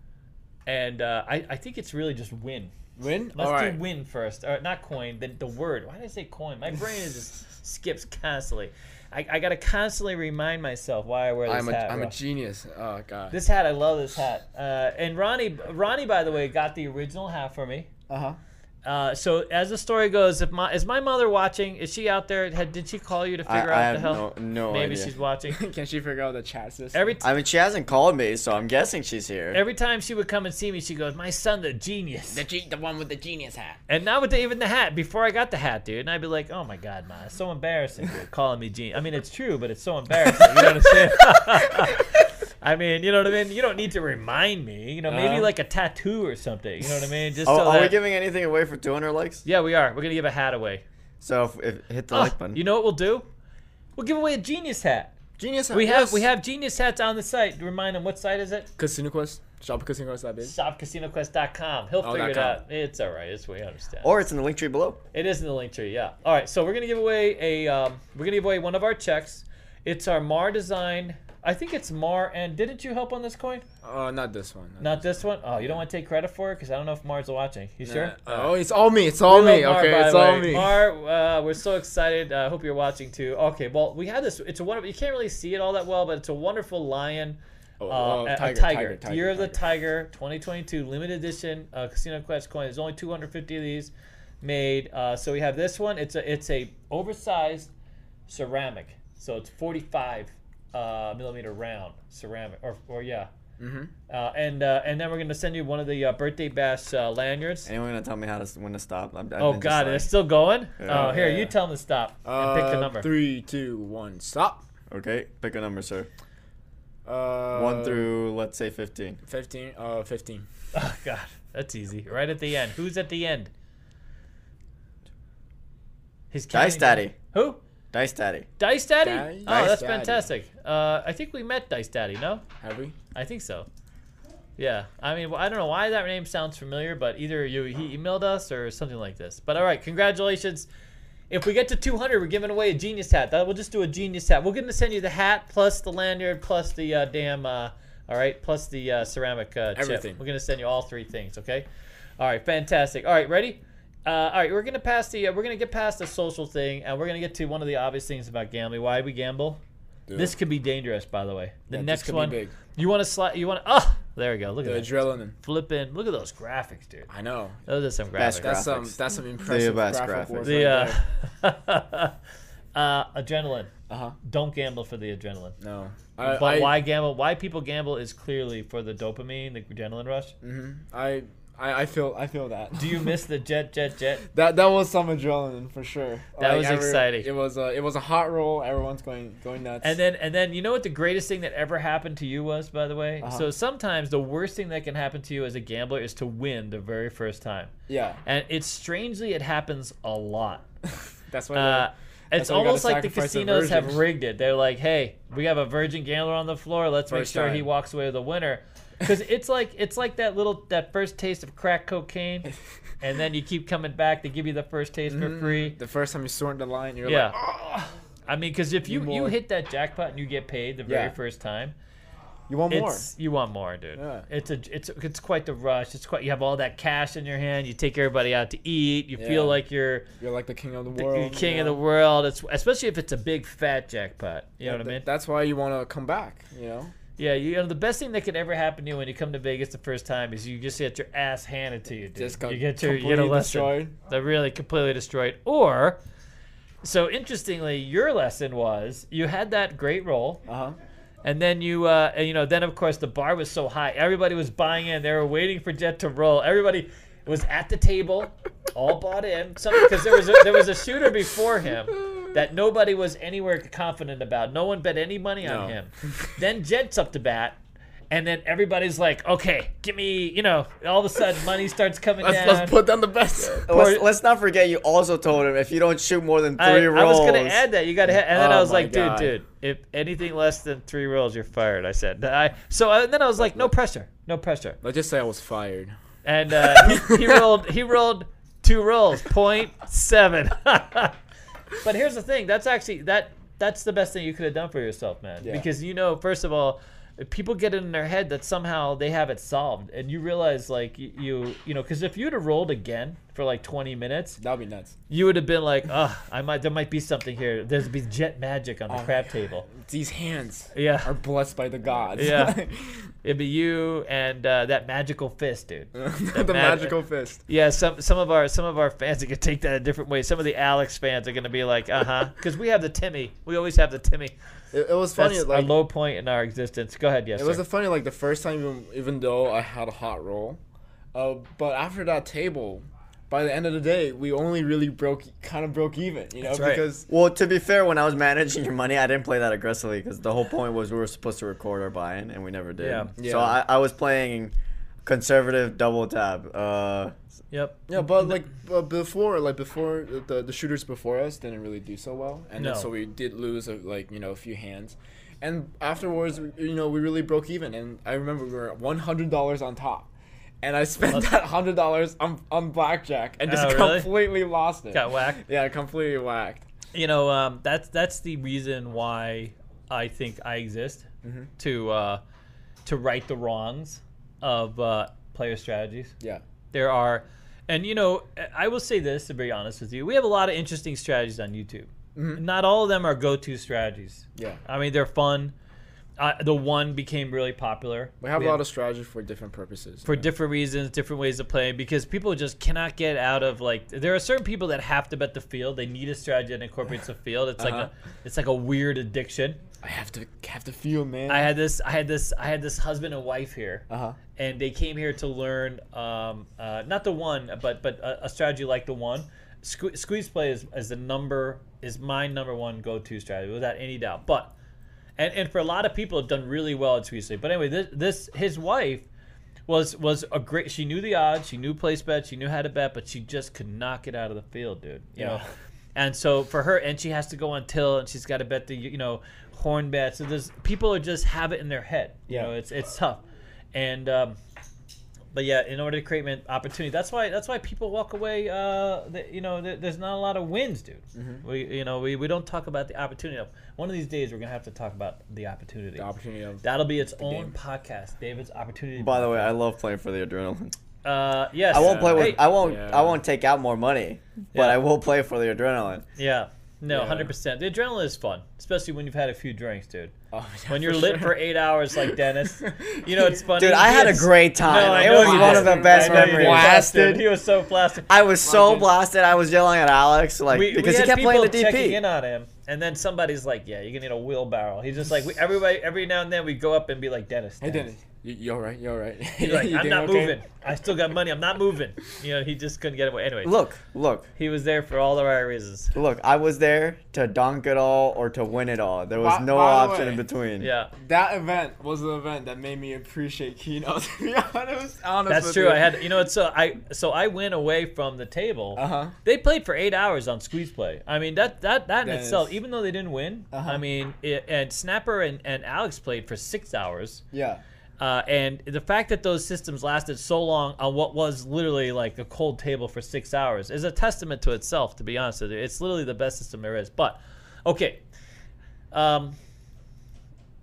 and uh, I I think it's really just win. Win? Let's All right. do win first, or not coin. The the word. Why did I say coin? My brain is just skips constantly. I, I gotta constantly remind myself why I wear this I'm a, hat. I'm bro. a genius. Oh, God. This hat, I love this hat. Uh, and Ronnie, Ronnie, by the way, got the original hat for me. Uh huh. Uh, so as the story goes, if my is my mother watching? Is she out there? Had, did she call you to figure I out the have hell? no, no Maybe idea. she's watching. Can she figure out the chat system? Every t- I mean, she hasn't called me, so I'm guessing she's here. every time she would come and see me, she goes, "My son, the genius." the, G- the one with the genius hat. And not with the, even the hat. Before I got the hat, dude, and I'd be like, "Oh my god, ma, it's so embarrassing, dude, calling me genius." I mean, it's true, but it's so embarrassing. You know what I'm saying? I mean, you know what I mean. You don't need to remind me. You know, maybe Uh-huh. like a tattoo or something. You know what I mean? Just Oh, so are we giving anything away for 200 likes? yeah, we are. We're gonna give a hat away. So if, if hit the Oh, like button. you know what we'll do? We'll give away a genius hat. Genius hat. We have we have genius hats on the site. Remind them what site is it? Casino Quest. Shop at Casino Quest. That big. ShopCasinoQuest.com. He'll Oh, figure it com. out. It's all right. It's we understand. or it's in the link tree below. It is in the link tree, yeah. All right, so we're gonna give away a um, we're gonna give away one of our checks. It's our Mar design. I think it's Mar. And didn't you help on this coin? Uh, not this one. Not this one. Oh, you don't want to take credit for it because I don't know if Mar's watching. You sure? Uh, oh, it's all me. It's all We me. Mar, okay, it's all way. me. Mar, uh, we're so excited. I uh, hope you're watching too. Okay, well, we have this. It's a. You can't really see it all that well, but it's a wonderful lion. Oh, Uh, oh, a- a tiger, tiger, tiger, tiger, Year of the tiger. Tiger, 2022 limited edition uh, Casino Quest coin. There's only 250 of these made. Uh, so we have this one. It's a it's a oversized ceramic. So it's 45 uh, millimeter round ceramic, or or yeah. Mm-hmm. Uh, and uh, and then we're gonna send you one of the uh, birthday bash uh, lanyards. Anyone gonna tell me how to when to stop? I'm, I've Oh God, like- it's still going. Yeah. oh, here Yeah. you tell them to stop and pick the Uh, number. Three, two, one, stop. Okay, pick a number, sir. Uh, One through let's say 15. fifteen. Uh, fifteen. Oh God, that's easy. Right at the end. Who's at the end? He's Dice counting Daddy. Who? Dice Daddy. Dice Daddy. Dice oh, that's Daddy. fantastic. Uh, I think we met Dice Daddy. No, Have we? I think so. Yeah, I mean, I don't know why that name sounds familiar, but either you he emailed us or something like this. But all right, congratulations. If we get to 200, we're giving away a genius hat. That we'll just do a genius hat. We're going to send you the hat plus the lanyard plus the uh, damn. Uh, all right, plus the uh, ceramic uh, chip. Everything. We're going to send you all three things. Okay. All right, fantastic. All right, ready? Uh, all right, we're gonna pass the uh, we're gonna get past the social thing, and we're gonna get to one of the obvious things about gambling. Why we gamble? This could be dangerous, by the way. The Yeah, this next could be one, big. you want to slide? You want? Oh, there we go. Look The at that. The adrenaline. Flipping. Look at those graphics, dude. I know. Those are some Best graphics. That's some. That's some impressive best graphic graphics. the right uh, uh, adrenaline. Uh huh. Don't gamble for the adrenaline. No. I, but I, why gamble? Why people gamble is clearly for the dopamine, the adrenaline rush. hmm I, I, I feel. I feel that. Do you miss the jet, jet, jet? That that was some adrenaline for sure. That was exciting. It was a it was a hot roll. Everyone's going going nuts. And then, and then, you know what the greatest thing that ever happened to you was, by the way. Uh-huh. So sometimes the worst thing that can happen to you as a gambler is to win the very first time, yeah, and it's strangely it happens a lot. that's why. Uh, it's why you gotta almost like the casinos have rigged it. They're like, "Hey, we have a virgin gambler on the floor. Let's make First sure he walks away with a winner." Because it's like it's like that little that first taste of crack cocaine, and then you keep coming back. They give you the first taste for Mhm. free. the first time you sort the line, you're Yeah. like, oh, I mean, because if you you hit that jackpot and you get paid the very Yeah. first time, you want more. it's you want more, dude. Yeah. It's a it's it's quite the rush. It's quite you have all that cash in your hand. You take everybody out to eat. You feel like you're You're like the king of the world. the king you of the world. It's especially if it's a big fat jackpot. You know what I mean? That's why you want to come back. You know. Yeah, you know the best thing that could ever happen to you when you come to Vegas the first time is you just get your ass handed to you, dude. Just you get your you get a lesson. destroyed. They're really completely destroyed. Or, so interestingly, your lesson was you had that great roll, Uh huh. And then you, uh, and, you know, then of course the bar was so high, everybody was buying in. They were waiting for Jet to roll. Everybody was at the table, all bought in. Because there was a, there was a shooter before him that nobody was anywhere confident about. No one bet any money on No. him. then Jet's up to bat. And then everybody's like, okay, give me, you know, all of a sudden money starts coming Let's, down. let's put down the best. Let's, let's not forget you also told him if you don't shoot more than three I, I rolls. was gonna add that you got to, and then I Oh was my like, dude, God. dude, if anything less than three rolls, you're fired. I said. I so uh, then I was like, no pressure, no pressure. Let's just say I was fired. And uh, he, he rolled, he rolled two rolls, point seven. but here's the thing, that's actually that that's the best thing you could have done for yourself, man. Yeah. Because you know, first of all. People get it in their head that somehow they have it solved, and you realize, like you, you, you know, because if you'd have rolled again for like 20 minutes, That'd be nuts. you would have been like, "Oh, I might. There might be something here. There's be jet magic on the Oh, craps table." These hands Yeah, are blessed by the gods. Yeah. it'd be you and uh, that magical fist, dude. the mag- magical fist. Yeah, some some of our some of our fans are gonna take that a different way. Some of the Alex fans are gonna be like, "Uh huh," because we have the Timmy. We always have the Timmy. It, it was That's funny. a low point in our existence. Go ahead, yes. it was sir. a funny like the first time even even though I had a hot roll, uh, but after that table, by the end of the day, we only really broke kind of broke even. You know That's right. because Well, to be fair, when I was managing your money, I didn't play that aggressively because the whole point was we were supposed to record our buy-in, and we never did. Yeah. So Yeah. I, I was playing conservative double tab. Uh, yep. yeah, but like but before like before the the shooters before us didn't really do so well, and then No. so we did lose uh, like you know a few hands. And afterwards, you know, we really broke even, and I remember we were one hundred dollars on top, and I spent Let's- that hundred dollars on on blackjack and just Oh, really? completely lost it. Got whacked. Yeah, completely whacked. You know, um, that's that's the reason why I think I exist Mm-hmm. to uh, to right the wrongs of uh, player strategies. Yeah. There are, and you know, I will say this to be honest with you, we have a lot of interesting strategies on YouTube. Mhm. Not all of them are go-to strategies. Yeah. I mean, they're fun. Uh, the one became really popular. We have a lot of strategy for different purposes. for know. different reasons, different ways of playing, because people just cannot get out of like. There are certain people that have to bet the field. They need a strategy that incorporates the field. It's like Uh-huh. a, it's like a weird addiction. I have to have to feel, man. I had this, I had this, I had this husband and wife here, uh huh. and they came here to learn, um, uh, not the one, but but a, a strategy like the one. Sque- squeeze play is, is the number is my number one go to strategy without any doubt. But and, and for a lot of people, have done really well at play. But anyway, this, this his wife was was a great. She knew the odds, she knew place bet, she knew how to bet, but she just could not get out of the field, dude. You know. Yeah. And so for her, and she has to go on till, and she's got to bet the you know horn bet. So there's people are just have it in their head. You Yeah. know, it's it's tough. And um, but yeah, in order to create man- opportunity, that's why that's why people walk away. Uh, the, you know, there, there's not a lot of wins, dude. Mm-hmm. We you know we, we don't talk about the opportunity. One of these days, we're gonna have to talk about the opportunity. The opportunity of. That'll be its own game. podcast, David's opportunity. by the way, I love playing for the adrenaline. uh, yes, I won't play with. Hey, I won't. Yeah. I won't take out more money, but Yeah. I will play for the adrenaline. yeah, no, Yeah. hundred percent. The adrenaline is fun, especially when you've had a few drinks, dude. Oh, yeah, When you're lit sure. for eight hours, like Dennis. You know, it's funny. Dude, I had a great time. No, I it was you one did. of the best I know you memories. did. Blasted. He was so blasted. I was so Fucking- blasted. I was yelling at Alex like we, because we he kept playing the people checking in DP. on him, and then somebody's like, "Yeah, you're gonna need a wheelbarrow." He's just like, we, everybody, every now and then we go up and be like, "Dennis, Hey, Dennis." Dennis. You, you all right? You all right? He's like, You "I'm not okay?" moving. I still got money. I'm not moving." You know, he just couldn't get away. Anyway, Look, look, he was there for all the right reasons. look. I was there to dunk it all or to win it all. There was By- no by option way- in between. Yeah, That event was the event that made me appreciate Keno. To be honest, honest that's true. you. I had, you know, it's so I so I went away from the table. Uh huh. They played for eight hours on squeeze play. I mean that that that in That itself, is- even though they didn't win, Uh-huh. I mean, it, and Snapper and, and Alex played for six hours. Yeah. Uh, and the fact that those systems lasted so long on what was literally like a cold table for six hours is a testament to itself. To be honest with you, it's literally the best system there is. But okay, um,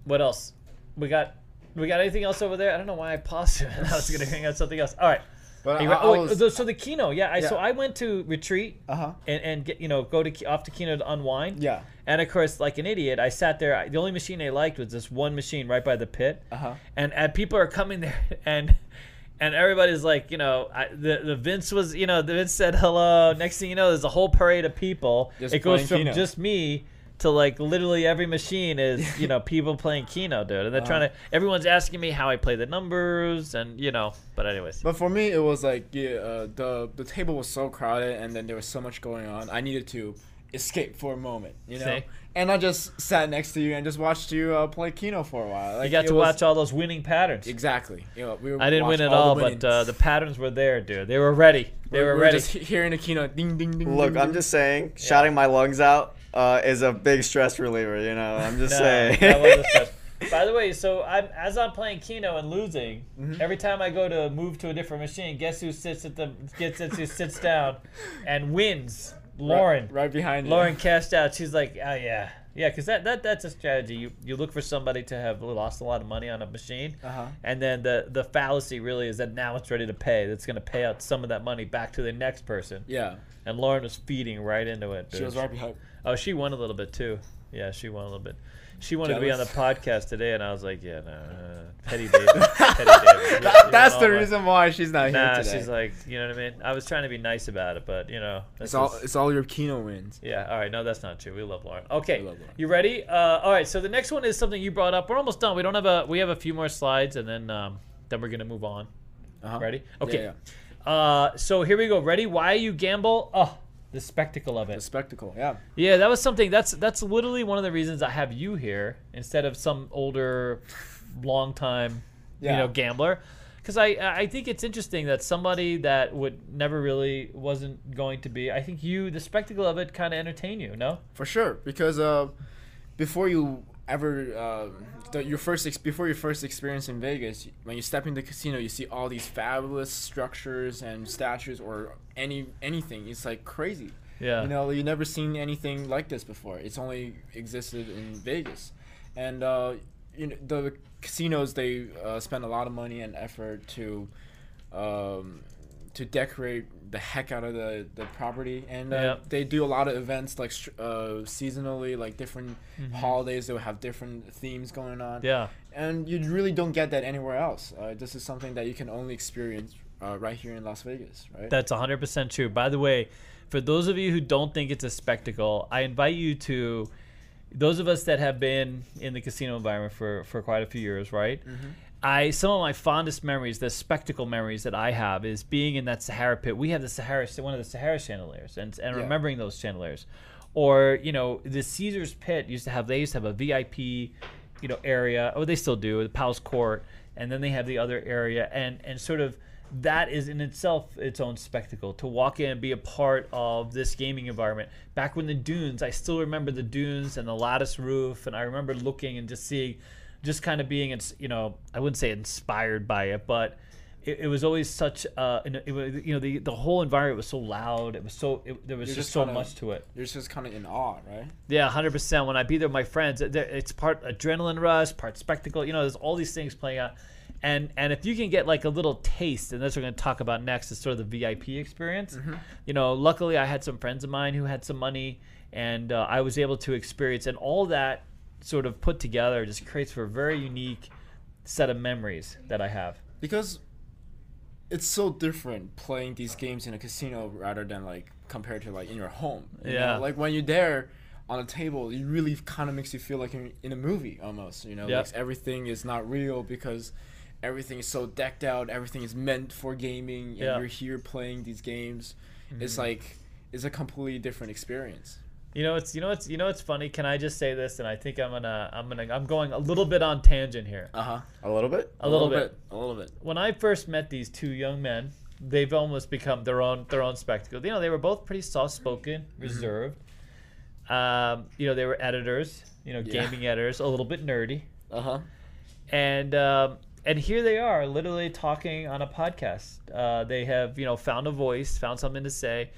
what else? We got we got anything else over there? I don't know why I paused. I was gonna hang out something else. All right. But I, oh, wait, was. so- the Keno, yeah. I, So I went to retreat Uh huh. and, and get you know go to off to Keno to unwind. Yeah. And of course, like an idiot, I sat there. I, the only machine I liked was this one machine right by the pit. Uh huh. And, and people are coming there, and and everybody's like, you know, I, the the Vince was, you know, the Vince said hello. Next thing you know, there's a whole parade of people. Just it goes from Keno. just me to like literally every machine is you know people playing Keno, dude, and they're trying to. Everyone's asking me how I play the numbers, and you know. But anyways, But for me, it was like yeah, uh, the the table was so crowded, and then there was so much going on. I needed to escape for a moment, you know. See? And I just sat next to you and just watched you uh, play Keno for a while. Like, you got to was- watch all those winning patterns. exactly. You know, we were I didn't win at all, the but uh, the patterns were there, dude. They were ready. They We were we ready. just he- hearing the Keno ding ding ding. Look, ding, I'm ding. just saying, shouting my lungs out uh, is a big stress reliever. You know, I'm just No, saying. that was a stress. By the way, so I'm as I'm playing Keno and losing, Mm-hmm. every time I go to move to a different machine, guess who sits at the gets who sits down and wins? Lauren. right, right behind you. Lauren cashed out. She's like, oh yeah, yeah, because that, that that's a strategy. You you look for somebody to have lost a lot of money on a machine, Uh-huh. and then the the fallacy really is that now it's ready to pay. That's going to pay out some of that money back to the next person. Yeah, And Lauren was feeding right into it. she was right behind. Oh, she won a little bit too. Yeah, she won a little bit. She wanted to be on the podcast today, and I was like, yeah, no, uh, Petty David. Petty David. That, that's the reason why she's not Nah, here today. she's like, you know what I mean. I was trying to be nice about it, but you know, it's all is- it's all your Keno wins. yeah. All right, no, that's not true. We love Lauren. Okay, love Lauren. you ready? Uh, all right. So the next one is something you brought up. We're almost done. We don't have a. We have a few more slides, and then um, then we're gonna move on. Uh-huh. Ready? Yeah, Okay. yeah. Uh, so here we go. Ready? Why you gamble? Oh, the spectacle of it. The spectacle. Yeah. Yeah, that was something. That's that's literally one of the reasons I have you here instead of some older, long time, you know, gambler. Because I I think it's interesting that somebody that would never really wasn't going to be. I think you the spectacle of it kind of entertain you. No. For sure, because uh, before you ever uh, the, your first ex- before your first experience in Vegas, when you step into the casino, you see all these fabulous structures and statues or any anything. It's like crazy. Yeah. You know, you never seen anything like this before. It's only existed in Vegas, and uh, you know the casinos they uh, spend a lot of money and effort to um, to decorate the heck out of the, the property, and uh, Yeah. they do a lot of events like uh, seasonally, like different holidays. They'll have different themes going on, Mm-hmm. Yeah. and you really don't get that anywhere else. Uh, this is something that you can only experience uh, right here in Las Vegas, right? That's 100% true. By the way, for those of you who don't think it's a spectacle, I invite you to those of us that have been in the casino environment for, for quite a few years, right? I some of my fondest memories, the spectacle memories that I have is being in that Sahara pit. We have the Sahara one of the Sahara chandeliers and and Yeah. remembering those chandeliers. Or, you know, the Caesars pit used to have they used to have a VIP, you know, area. Oh, they still do, the Palace Court, and then they have the other area and and sort of that is in itself its own spectacle to walk in and be a part of this gaming environment. Back when the dunes, I still remember the dunes and the lattice roof, and I remember looking and just seeing, just kind of being, ins- you know, I wouldn't say inspired by it, but it, it was always such, uh, an- it was, you know, the the whole environment was so loud. It was so, it, there was You're just, just so kinda- much to it. You're just kind of in awe, right? Yeah, hundred percent. When I be there with my friends, it- there- it's part adrenaline rush, part spectacle. You know, there's all these things playing out, and and if you can get like a little taste, and that's what we're going to talk about next, is sort of the VIP experience. You know, luckily I had some friends of mine who had some money, and uh, I was able to experience, and all that sort of put together just creates for a very unique set of memories that I have. because it's so different playing these games in a casino rather than like compared to like in your home. you know? Yeah. Like when you're there on a table, it really kind of makes you feel like you're in a movie almost. You know, Yep. like everything is not real because everything is so decked out. Everything is meant for gaming, and Yeah. Mm-hmm. you're here playing these games. It's like it's a completely different experience. You know, it's you know it's you know it's funny. Can I just say this? And I think I'm gonna I'm gonna I'm going a little bit on tangent here. Uh huh. A little bit. A, little, bit. A little bit. when I first met these two young men, they've almost become their own their own spectacle. You know, they were both pretty soft spoken, Mm-hmm. reserved. Um, you know, they were editors. You know, Yeah. gaming editors, a little bit nerdy, Uh huh. and um, and here they are, literally talking on a podcast. Uh, they have you know found a voice, found something to say.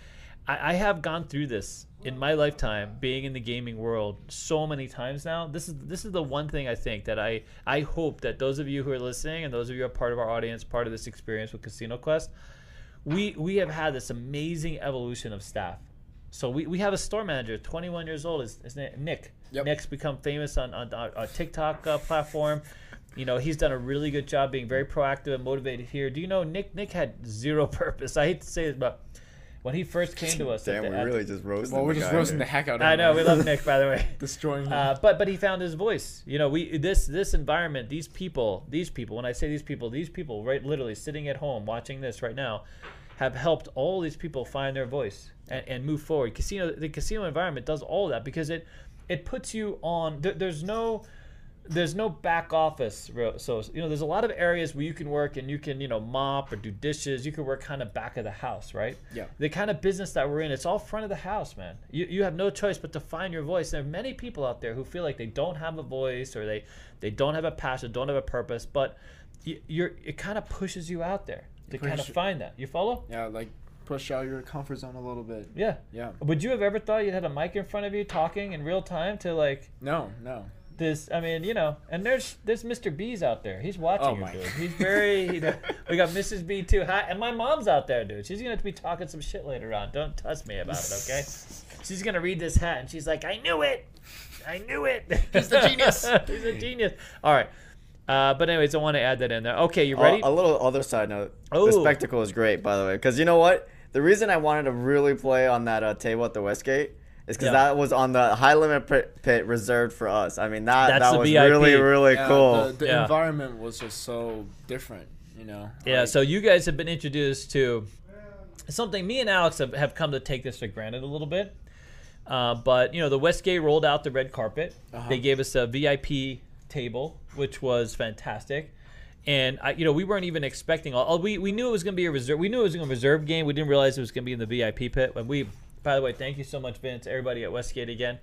I, I have gone through this in my lifetime, being in the gaming world so many times now. This is this is the one thing I think that I I hope that those of you who are listening and those of you who are part of our audience, part of this experience with Casino Quest, we we have had this amazing evolution of staff. So we, we have a store manager, 21 years old. His, his name Nick. Yep. Nick's become famous on, on our TikTok uh, platform. You know, he's done a really good job being very proactive and motivated here. Do you know Nick? Nick had zero purpose. I hate to say this, but when he first came to us. at Damn, the- we at- really just roasted. Well, we're the just guy roasting the heck out of him. I know we love Nick, by the way. destroying him. Uh, but but he found his voice. You know, we this this environment, these people, these people. When I say these people, these people, right, literally sitting at home watching this right now, have helped all these people find their voice and, and move forward. Casino, the casino environment does all that because it it puts you on. There, there's no there's no back office so you know there's a lot of areas where you can work and you can you know mop or do dishes you can work kind of back of the house right Yeah. the kind of business that we're in it's all front of the house man you, you have no choice but to find your voice there are many people out there who feel like they don't have a voice or they they don't have a passion don't have a purpose but you, you're it kind of pushes you out there to kind of find that you follow yeah, like push out your comfort zone a little bit. yeah Yeah. would you have ever thought you'd had a mic in front of you talking in real time to like No, no. This i mean you know and there's there's mr b's out there. He's watching Oh you dude. He's very you know, we got mrs b too. Hi and my mom's out there dude. She's gonna have to be talking some shit later on. Don't touch me about it okay? She's gonna read this hat and she's like i knew it. I knew it. He's a genius. he's a genius. All right. Uh, but anyways i want to add that in there. Okay you Uh, ready a little other side note. Oh. The spectacle is great, by the way, because you know what? The reason I wanted to really play on that uh, table at the Westgate is because Yeah. that was on the high limit pit, pit reserved for us. I mean, that That's that was VIP. really really Yeah, cool. The, the Yeah. environment was just so different, you know. Yeah, Like, so you guys have been introduced to something me and Alex have, have come to take this for granted a little bit. Uh, but, you know, the Westgate rolled out the red carpet. Uh-huh. They gave us a VIP table, which was fantastic. And, I, you know, we weren't even expecting all. all- We, we knew it was going to be a reserve. We knew it was going to be a reserve game. We didn't realize it was going to be in the VIP pit. And we, by the way, thank you so much, Vince, everybody at Westgate again.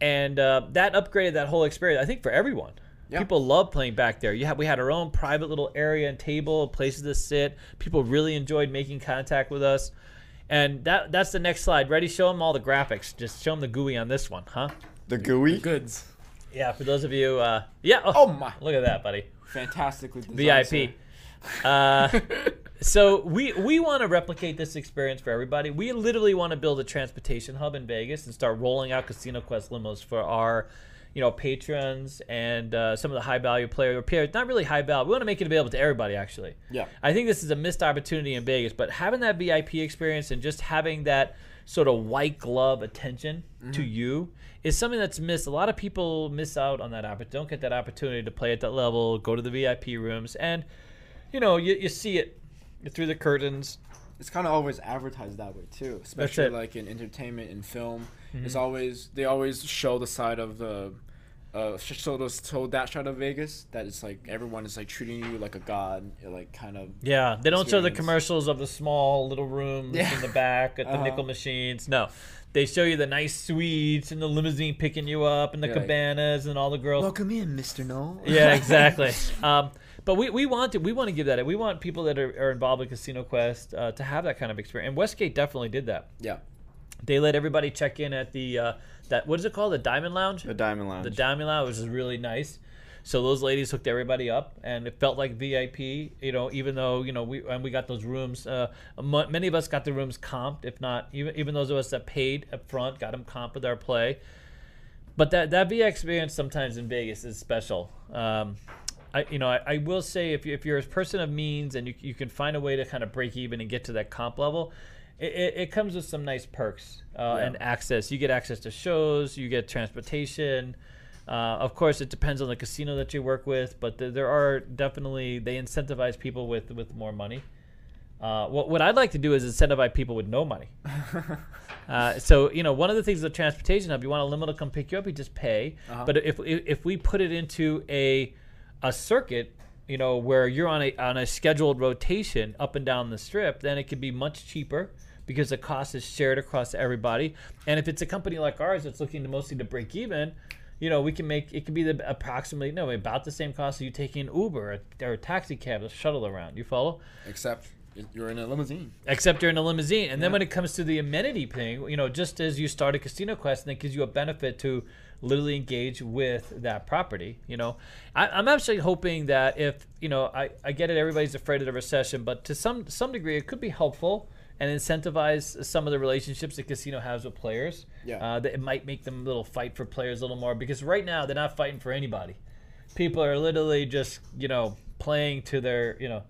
And uh, that upgraded that whole experience, I think, for everyone. Yeah. People love playing back there. You have, we had our own private little area and table, places to sit. People really enjoyed making contact with us. And that that's the next slide. Ready? Show them all the graphics. Just show them the GUI on this one, huh? the gooey. goods. Yeah, for those of you, uh, yeah. Oh my. Look at that, buddy. Fantastically designed, VIP. Uh, so we we want to replicate this experience for everybody. We literally want to build a transportation hub in Vegas and start rolling out Casino Quest limos for our, you know, patrons and uh, some of the high value players. Not really high value. We want to make it available to everybody. Actually, Yeah. I think this is a missed opportunity in Vegas. But having that VIP experience and just having that sort of white glove attention to you is something that's missed. A lot of people miss out on that opportunity. Don't get that opportunity to play at that level, go to the VIP rooms, and you know you, you see it through the curtains. It's kind of always advertised that way too, especially like in entertainment and film. Mm-hmm. It's always they always show the side of the, uh, sh- show those told that side of Vegas that it's like everyone is like treating you like a god, like kind of. Yeah, they don't show the commercials of the small little rooms Yeah. in the back at the Uh-huh. nickel machines. No, they show you the nice suites and the limousine picking you up and the Yeah. cabanas and all the girls. Welcome in, Mister No. yeah, exactly. Um, but we, we want to we want to give that. We want people that are, are involved with Casino Quest uh, to have that kind of experience. And Westgate definitely did that. Yeah. They let everybody check in at the uh, that what is it called the Diamond Lounge. The Diamond Lounge. The Diamond Lounge, which is really nice. So those ladies hooked everybody up, and it felt like VIP. You know, even though you know we and we got those rooms. Uh, m- many of us got the rooms comped, if not even even those of us that paid up front got them comped with our play. But that that VIP experience sometimes in Vegas is special. Um, I you know I, I will say if you if you're a person of means and you you can find a way to kind of break even and get to that comp level. It, it, it comes with some nice perks uh, Yeah. and access. You get access to shows, you get transportation, uh, of course, it depends on the casino that you work with, but th- there are definitely they incentivize people with with more money. Uh, what what I'd like to do is incentivize people with no money. Uh, so you know, one of the things with the transportation hub, you want a limo to come pick you up, you just pay. Uh-huh. But if, if if we put it into a a circuit, you know, where you're on a on a scheduled rotation up and down the strip, then it could be much cheaper because the cost is shared across everybody. And if it's a company like ours that's looking to mostly to break even, you know, we can make it can be the approximately no about the same cost as you taking an Uber or a taxi cab, to shuttle around. You follow? Except you're in a limousine. except you're in a limousine. And then when it comes to the amenity thing, you know, just as you start a casino quest, and it gives you a benefit to literally engage with that property. You know, I, I'm actually hoping that if you know, I, I get it, everybody's afraid of the recession, but to some some degree, it could be helpful and incentivize some of the relationships the casino has with players. Yeah. uh, that it might make them a little fight for players a little more because right now they're not fighting for anybody. People are literally just you know playing to their you know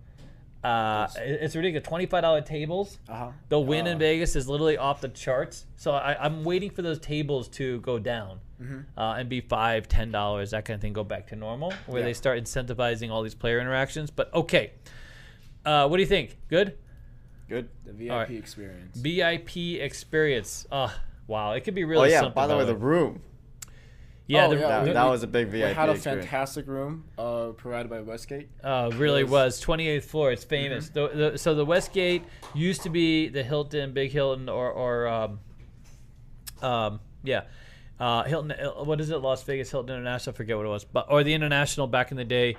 Uh, it's ridiculous. Twenty-five dollar tables. Uh huh. The win in Uh, Vegas is literally off the charts. So I, I'm waiting for those tables to go down Mm-hmm. uh, and be five, ten dollars, that kind of thing, go back to normal, where Yeah. they start incentivizing all these player interactions. But okay, uh, what do you think? Good Good. The VIP All right. experience. VIP experience. Uh, wow, it could be really. Oh yeah. something, By the way, way. the room. yeah, Oh, the, yeah, That, that was a big We VIP had a experience. fantastic room uh, provided by Westgate. Uh, really It was- was 28th floor. It's famous. The, the, so the Westgate used to be the Hilton, Big Hilton, or or um, um, yeah, uh, Hilton. uh, What is it? Las Vegas Hilton International. I forget what it was, but or the International back in the day.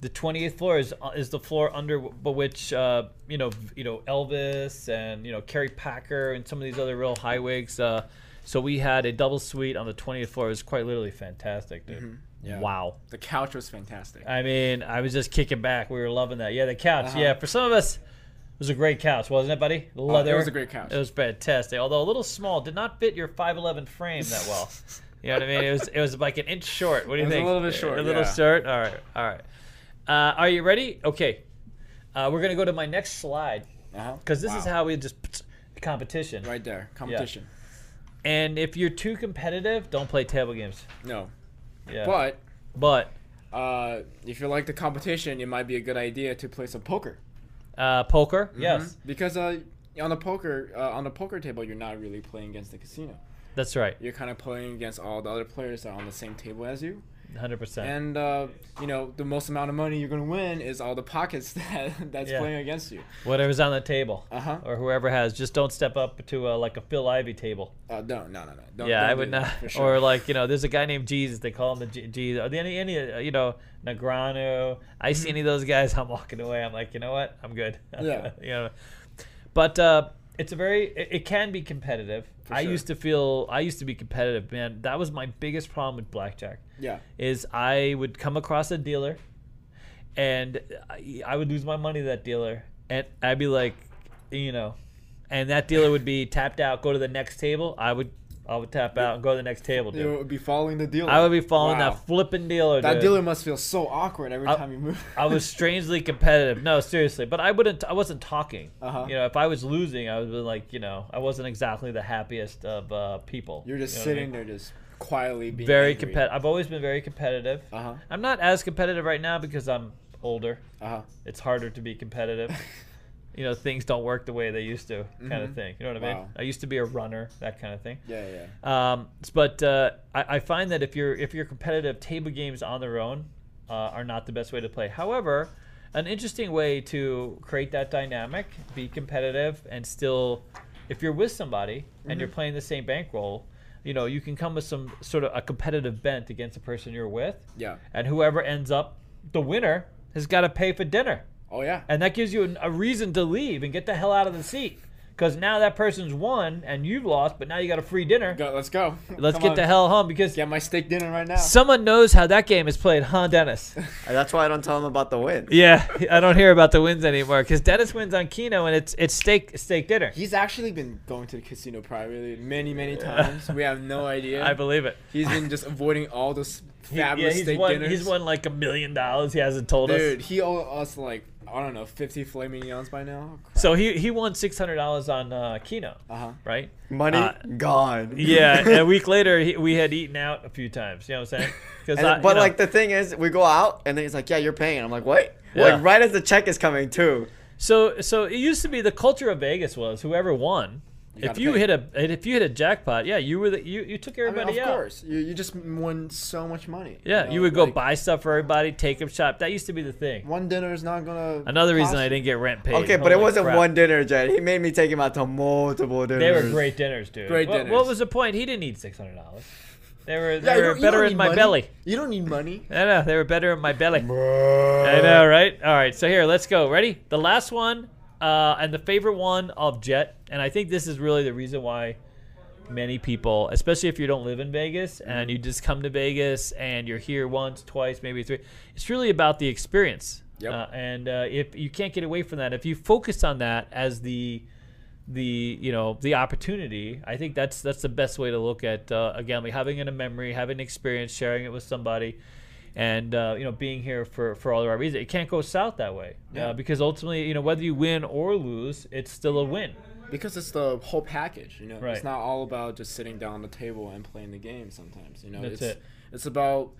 The 28th floor is uh, is the floor under w- which uh, you know you know Elvis and you know Kerry Packer and some of these other real highwigs. Uh, so we had a double suite on the 20th floor. It was quite literally fantastic, dude. Yeah. Wow. The couch was fantastic. I mean, I was just kicking back. We were loving that. Yeah, the couch. Uh-huh. Yeah, for some of us, it was a great couch, wasn't it, buddy? Leather. It was a great couch. It was fantastic. Although a little small, did not fit your 5'11 frame that well. you know what I mean? It was it was like an inch short. What do you was a little bit short, A little yeah. short. All right. All right. Uh, are you ready? Okay. Uh, we're gonna go to my next slide Uh-huh. because this is how we just competition. Right there, competition. And if you're too competitive, don't play table games. No, Yeah. but but uh, if you like the competition, it might be a good idea to play some poker. Uh, poker, Mhm. yes, Because uh, on the poker uh, on the poker table, you're not really playing against the casino. that's right, You're kind of playing against all the other players that are on the same table as you. Hundred percent. And uh, you know the most amount of money you're gonna win is all the pockets that that's Yeah. playing against you. Whatever's on the table. Uh huh. or whoever has. Just don't step up to uh, like a Phil Ivey table. Uh, no, no, no, no. Don't, yeah, don't I would not. for sure. Or like you know, there's a guy named Jesus. They call him the G- Jesus. Or the, any any uh, you know Negreanu. I see any of those guys, I'm walking away. I'm like, you know what? I'm good. Mm-hmm. Yeah. you know, but uh, it's a very. It, it can be competitive. For I sure. used to feel. I used to be competitive, man. That was my biggest problem with blackjack. yeah. Is I would come across a dealer, and I, I would lose my money to that dealer, and I'd be like, you know, and that dealer would be tapped out. Go to the next table. I would, I would tap out and go to the next table. You Dude. would be following the dealer. I would be following Wow. that flipping dealer. That dude. dealer must feel so awkward every I- time you move. I was strangely competitive. No, seriously, but I wouldn't. I wasn't talking. Uh-huh. You know, if I was losing, I was like, you know, I wasn't exactly the happiest of uh, people. You're just You know what I sitting mean? there, just quietly being Very competitive. I've always been very competitive. Uh huh. I'm not as competitive right now because I'm older. Uh huh. It's harder to be competitive. you know, things don't work the way they used to, kind of Mhm. thing. You know what I mean? Wow. I used to be a runner, that kind of thing. Yeah, yeah. Um, but uh, I, I find that if you're if you're competitive, table games on their own uh, are not the best way to play. However, an interesting way to create that dynamic, be competitive, and still, if you're with somebody and you're playing the same bankroll, you know you can come with some sort of a competitive bent against the person you're with, Yeah. and whoever ends up the winner has got to pay for dinner Oh yeah. and that gives you an, a reason to leave and get the hell out of the seat because now that person's won and you've lost but now you got a free dinner Go, let's go. let's Come get on. the hell home because Get my steak dinner right now. someone knows how that game is played huh dennis that's why I don't tell him about the win. yeah i don't hear about the wins anymore because dennis wins on keno and it's it's steak steak dinner He's actually been going to the casino privately many, many times. we have no idea. i believe it He's been just avoiding all those He- yeah, fabulous he's steak won, dinners. he's won like a million dollars he hasn't told Dude, us he owed us like I don't know, fifty filet mignons by now. so he he won $600 on uh, keno Uh huh. right Money Uh, gone. yeah a week later he, we had eaten out a few times you know what i'm saying 'Cause And- I- but you know- like the thing is, we go out and then he's like, "Yeah, you're paying." I'm like, "What?" Yeah. Like right as the check is coming too. So so it used to be the culture of Vegas was whoever won. You if you pay. hit a if you hit a jackpot, yeah, you were the you, you took I mean, everybody of out. course, you, you just won so much money. Yeah, know, you would go like, buy stuff for everybody, take them shop. That used to be the thing. One dinner is not gonna. Another reason cost I didn't get rent paid. Okay, but it wasn't crap. one dinner, Jet. He made me take him out to multiple dinners. They were great dinners, dude. Great What- What, was the point? He didn't need six hundred dollars. They were they you were better in my money. belly. You don't need money. I know they were better in my belly. I know, right? All right, so here, let's go. Ready? The last one, uh, and the favorite one of Jet, and I think this is really the reason why many people, especially if you don't live in Vegas and you just come to Vegas and you're here once, twice, maybe three, it's really about the experience. Yep. Uh, and uh, if you can't get away from that, if you focus on that as the the you know the opportunity i think that's that's the best way to look at uh, a gambling having it in a memory having an experience sharing it with somebody and uh, you know being here for for all the right reasons. It can't go south that way Yeah. uh, because ultimately, you know, whether you win or lose, it's still a win. Because it's the whole package. You know, Right. it's not all about just sitting down on the table and playing the game. Sometimes, you know, That's it's it. it's about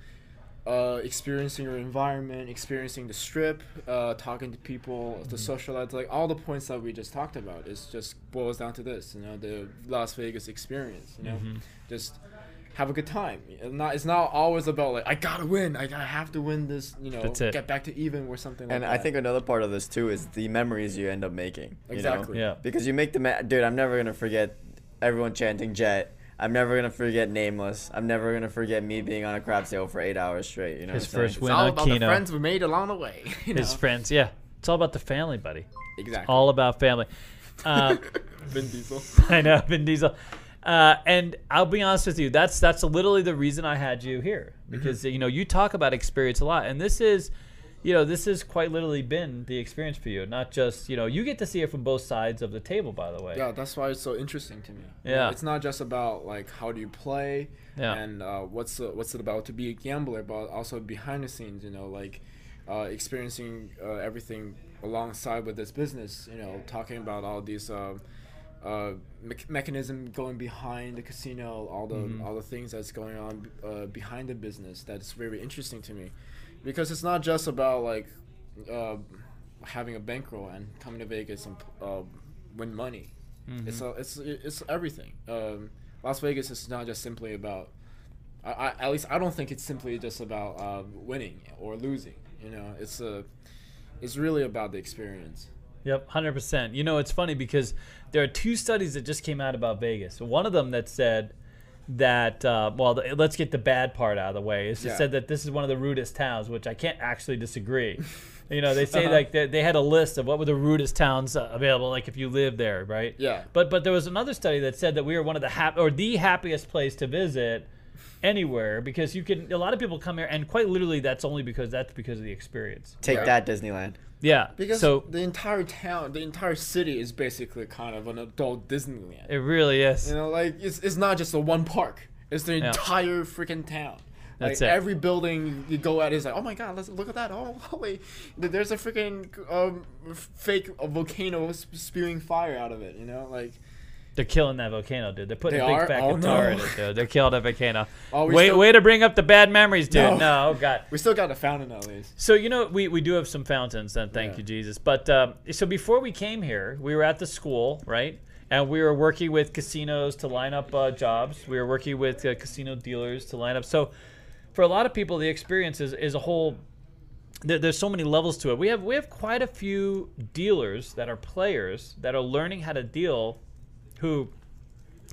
uh, experiencing your environment, experiencing the strip, uh, talking to people, Mm-hmm. the social life, like all the points that we just talked about. It's just boils down to this, you know, the Las Vegas experience. You know, Mm-hmm. just have a good time. It's not it's not always about like I gotta win, I gotta have to win this. You know, That's it. get back to even or something. And like I that. think another part of this too is the memories you end up making. you know? Exactly. Yeah. Because you make the ma- dude. I'm never gonna forget everyone chanting Jet. I'm never gonna forget Nameless. I'm never gonna forget me being on a crab sale for eight hours straight. You know, His what I'm saying? first it's win all on about the friends we made along the way. You His friends, yeah, it's all about the family, buddy. exactly. All about family. Um, Vin Diesel. I know Vin Diesel. Uh, and I'll be honest with you, that's that's literally the reason I had you here because you know you talk about experience a lot, and this is, you know, this has quite literally been the experience for you. Not just you know you get to see it from both sides of the table, by the way. Yeah, that's why it's so interesting to me. Yeah. it's not just about like how do you play Yeah. and uh, what's the, what's it about to be a gambler, but also behind the scenes. You know, like uh, experiencing uh, everything alongside with this business. You know, talking about all these. Um, uh, me- mechanism going behind the casino, all the Mm-hmm. all the things that's going on uh, behind the business. That's very interesting to me, because it's not just about like uh, having a bankroll and coming to Vegas and uh, win money. Mm-hmm. It's a, it's it's everything. Um, Las Vegas is not just simply about. I, I, at least I don't think it's simply just about uh, winning or losing. You know, it's a, it's really about the experience. Yep, hundred percent. You know, it's funny because there are two studies that just came out about Vegas. One of them that said that uh, well, the, let's get the bad part out of the way. Is it Yeah. said that this is one of the rudest towns, which I can't actually disagree. you know, they say Uh-huh. like they, they had a list of what were the rudest towns uh, available, like if you live there, right? Yeah. But but there was another study that said that we were one of the hap- or the happiest place to visit anywhere because you can a lot of people come here and quite literally that's only because that's because of the experience. Take Yeah. that, Disneyland. Yeah. Because so the entire town, the entire city is basically kind of an adult Disneyland. it really is. You know, like it's, it's not just a one park. It's the Yeah. entire freaking town. That's like it. every building you go at is like, oh my god, let's look at that. Oh, holy, there's a freaking um, fake volcano spewing fire out of it. You know, like They're killing that volcano, dude. They're putting They a big are? fat Oh, guitar no. in it, dude. They're killing that volcano. Oh, Wait, still- way to bring up the bad memories, dude. No. No, oh god. we still got a fountain at least. So you know we, we do have some fountains, and thank Yeah. you Jesus. But um, so before we came here, we were at the school, right? And we were working with casinos to line up uh, jobs. We were working with uh, casino dealers to line up. So for a lot of people, the experience is, is a whole. There, there's so many levels to it. We have we have quite a few dealers that are players that are learning how to deal, who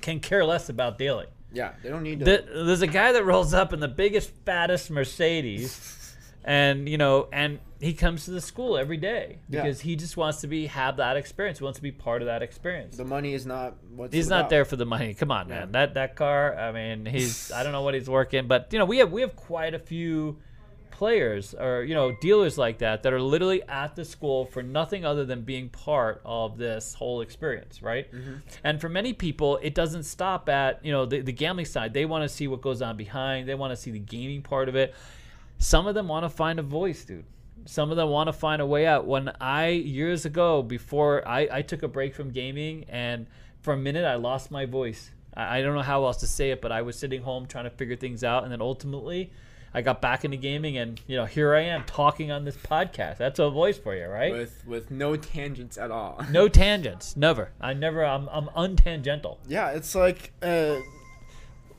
can care less about dealing. Yeah, they don't need to. The, there's a guy that rolls up in the biggest, fattest Mercedes, and you know, and he comes to the school every day Yeah. because he just wants to be have that experience. He wants to be part of that experience. the money is not what's He's not there for the money. Come on, man. That that car. I mean, he's. I don't know what he's working, but you know, we have we have quite a few players or you know dealers like that that are literally at the school for nothing other than being part of this whole experience right? Mm-hmm. And for many people it doesn't stop at you know the, the gambling side. They want to see what goes on behind. They want to see the gaming part of it. Some of them want to find a voice dude. Some of them want to find a way out. When i years ago before i, I took a break from gaming and for a minute i lost my voice. I, I don't know how else to say it but i was sitting home trying to figure things out. And then ultimately i got back into gaming and you know here i am talking on this podcast that's a voice for you right with with no tangents at all. no tangents never i never i'm, I'm untangential Yeah, it's like uh,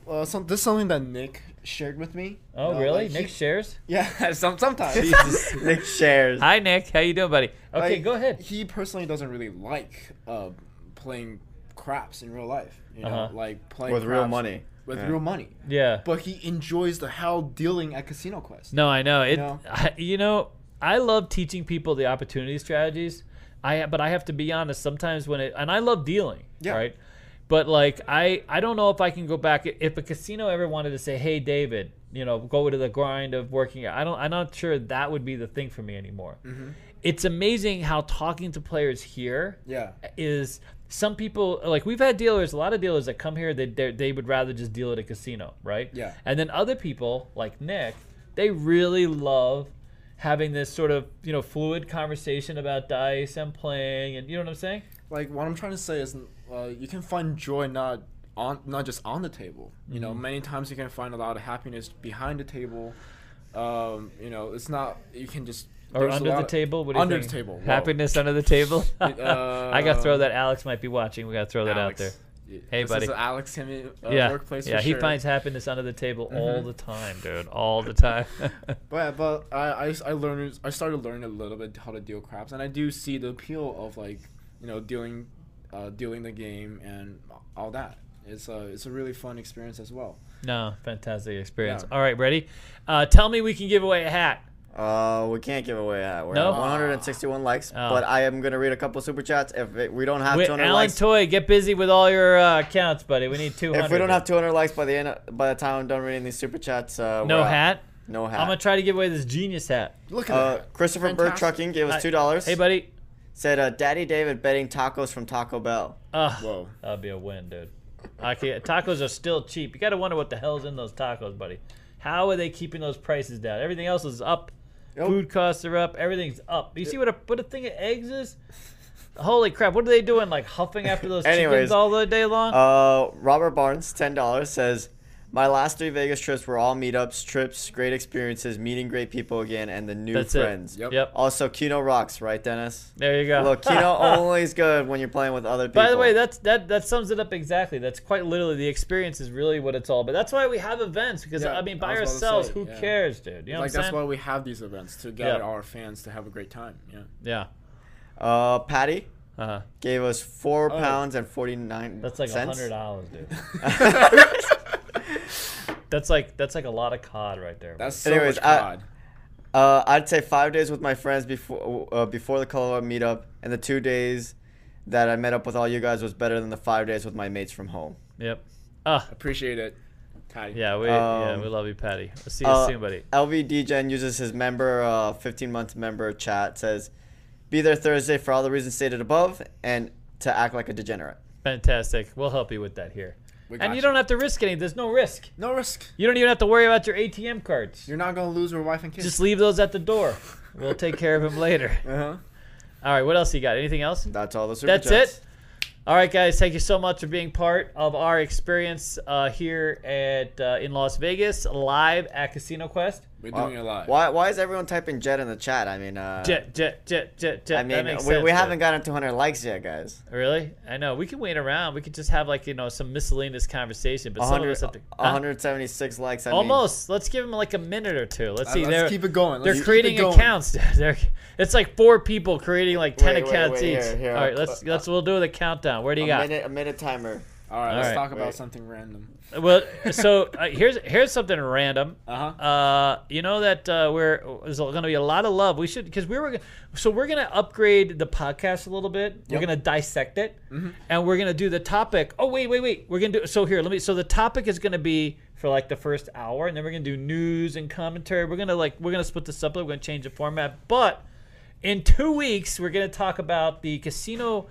uh some, this is something that Nick shared with me. oh You know, really like, nick he- shares Yeah, some sometimes. Jesus, Nick shares. hi nick how you doing buddy okay Like, go ahead He personally doesn't really like uh, playing craps in real life. You know, Uh-huh. like playing With real craps money. With Yeah. real money. yeah But he enjoys the hell dealing at Casino Quest. No, I know it. know? I, you know, I love teaching people the opportunity strategies. I but I have to be honest. Sometimes when it and I love dealing, Yeah. right? But like I I don't know if I can go back if a casino ever wanted to say, "Hey, David, you know, go to the grind of working." I don't. I'm not sure that would be the thing for me anymore. Mm-hmm. It's amazing how talking to players here Yeah. is some people like we've had dealers a lot of dealers that come here they they would rather just deal at a casino right Yeah. and then other people like nick they really love having this sort of you know fluid conversation about dice and playing, and you know what I'm saying? like what I'm trying to say is, uh, you can find joy not on not just on the table. You know, many times you can find a lot of happiness behind the table. Um, you know, it's not you can just Or under the table? What do you under think? the table. whoa. Happiness under the table. Uh, I gotta throw that. Alex might be watching. We gotta throw that out there. Hey, this buddy. Is Alex Timmy uh, yeah, workplace. yeah. He sure. finds happiness under the table all Mhm. the time, dude. All the time. But but I, I I learned I started learning a little bit how to deal craps, and I do see the appeal of like you know dealing, uh, dealing the game and all that. It's a it's a really fun experience as well. no, fantastic experience. Yeah. All right, ready? Uh, tell me we can give away a hat. Uh, we can't give away that. We're No? at 161 likes, Oh. but I am gonna read a couple super chats. If it, we don't have Wait, 200 Alan likes, Toy, get busy with all your uh, accounts, buddy. We need 200. if we don't have 200 likes by the end, of, by the time I'm done reading these super chats, uh, no we're out. hat. no hat. I'm gonna try to give away this genius hat. Look at uh, that. Christopher Bird Trucking gave us two dollars. Hey, buddy. Said uh, Daddy David betting tacos from Taco Bell. Uh, Whoa. that'd be a win, dude. Okay, tacos are still cheap. You gotta wonder what the hell's in those tacos, buddy. How are they keeping those prices down? Everything else is up. Yep. Food costs are up. Everything's up. You see what a what a thing of eggs is? Holy crap! What are they doing? Like huffing after those chickens all the day long? Uh, Robert Barnes, ten dollars, says, "My last three Vegas trips were all meetups, trips, great experiences, meeting great people again, and the new That's friends. it. Yep. Yep. Also, Keno rocks, right, Dennis? There you go. Look, Keno only is good when you're playing with other people. By the way, that's that that sums it up exactly. That's quite literally the experience is really what it's all about. That's why we have events because Yeah, I mean by was about to ourselves, say, who yeah. cares, dude? You know like what I'm that's saying? why we have these events to get Yeah. our fans to have a great time. Yeah. yeah. uh, Patty Uh-huh. gave us four Oh. pounds and forty nine. That's like a hundred dollars, dude. That's like that's like a lot of cod right there. That's so Anyways, much I- cod. Uh, I'd say five days with my friends before uh, before the Colorado meetup, and the two days that I met up with all you guys was better than the five days with my mates from home. yep. Ah, Appreciate it, Patty. yeah, we yeah Um, we love you, Patty. We'll see you uh, soon, buddy. LV Dgen uses his member, uh, 15 month member chat, says, be there Thursday for all the reasons stated above and to act like a degenerate. Fantastic. We'll help you with that here. We And got you don't have to risk anything. There's no risk. No risk. You don't even have to worry about your ATM cards. You're not gonna lose your wife and kids. Just leave those at the door. We'll take care of them later. Uh huh. All right, what else you got? Anything else? That's all the super That's it. All right, guys. Thank you so much for being part of our experience uh, here at uh, in Las Vegas, live at Casino Quest. We're Why- doing it live. Why, why is everyone typing jet in the chat? I mean, uh, Jet, jet, jet, jet, jet. I that mean, makes we, sense, we haven't gotten 200 likes yet, guys. Really? I know. We can wait around. We could just have like you know some miscellaneous conversation. But some of 100, us have to. Huh? 176 likes. I mean, Almost. Let's give them like a minute or two. Let's see. Let's they're keep it going. they're Let's keep creating going. accounts. They're, it's like four people creating like ten Wait, wait, accounts wait, each. here, here, All right, let's put- let's we'll do the countdown. Where do you a got? minute, a minute timer. All right, All let's right. talk about Wait. something random. Well, so uh, here's here's something random. Uh huh. Uh, you know that uh, we're there's going to be a lot of love. We should because we were so we're going to upgrade the podcast a little bit. We're going to dissect it, Mhm. and we're going to do the topic. Oh wait, wait, wait. We're going to do so here. Let me. So the topic is going to be for like the first hour, and then we're going to do news and commentary. We're going to like we're going to split this up. We're going to change the format, but in two weeks we're going to talk about the casino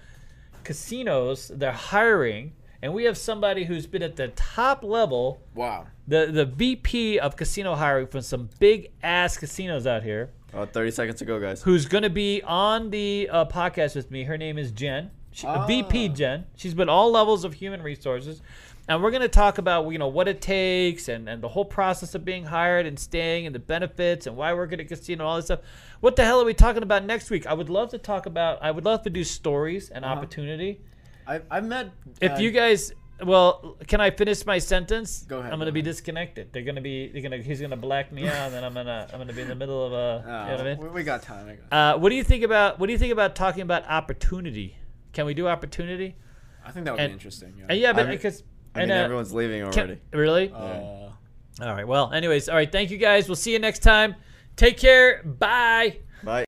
casinos. They're hiring. And we have somebody who's been at the top level Wow. the the VP of casino hiring from some big ass casinos out here, Oh, 30 seconds to go, guys. who's going to be on the uh, podcast with me. Her name is Jen, she, Ah. VP Jen. She's been all levels of human resources, and we're going to talk about you know what it takes and and the whole process of being hired and staying and the benefits and why we're at a casino and all this stuff. What the hell are we talking about next week? I would love to talk about. I would love to do stories and Uh-huh. opportunity. I I met. If uh, you guys, well, can I finish my sentence? Go ahead, I'm gonna go be ahead. disconnected. They're gonna be. They're gonna. He's gonna black me out, and then I'm gonna. I'm gonna be in the middle of a. Oh, you know what I mean? we, we got time. Uh, what do you think about? What do you think about talking about opportunity? Can we do opportunity? I think that would and- be interesting. Uh, Yeah. yeah, but I mean- because. I mean, and, uh, everyone's leaving can- already. really? Uh, all right. Well, anyways, all right. Thank you guys. We'll see you next time. Take care. Bye. Bye.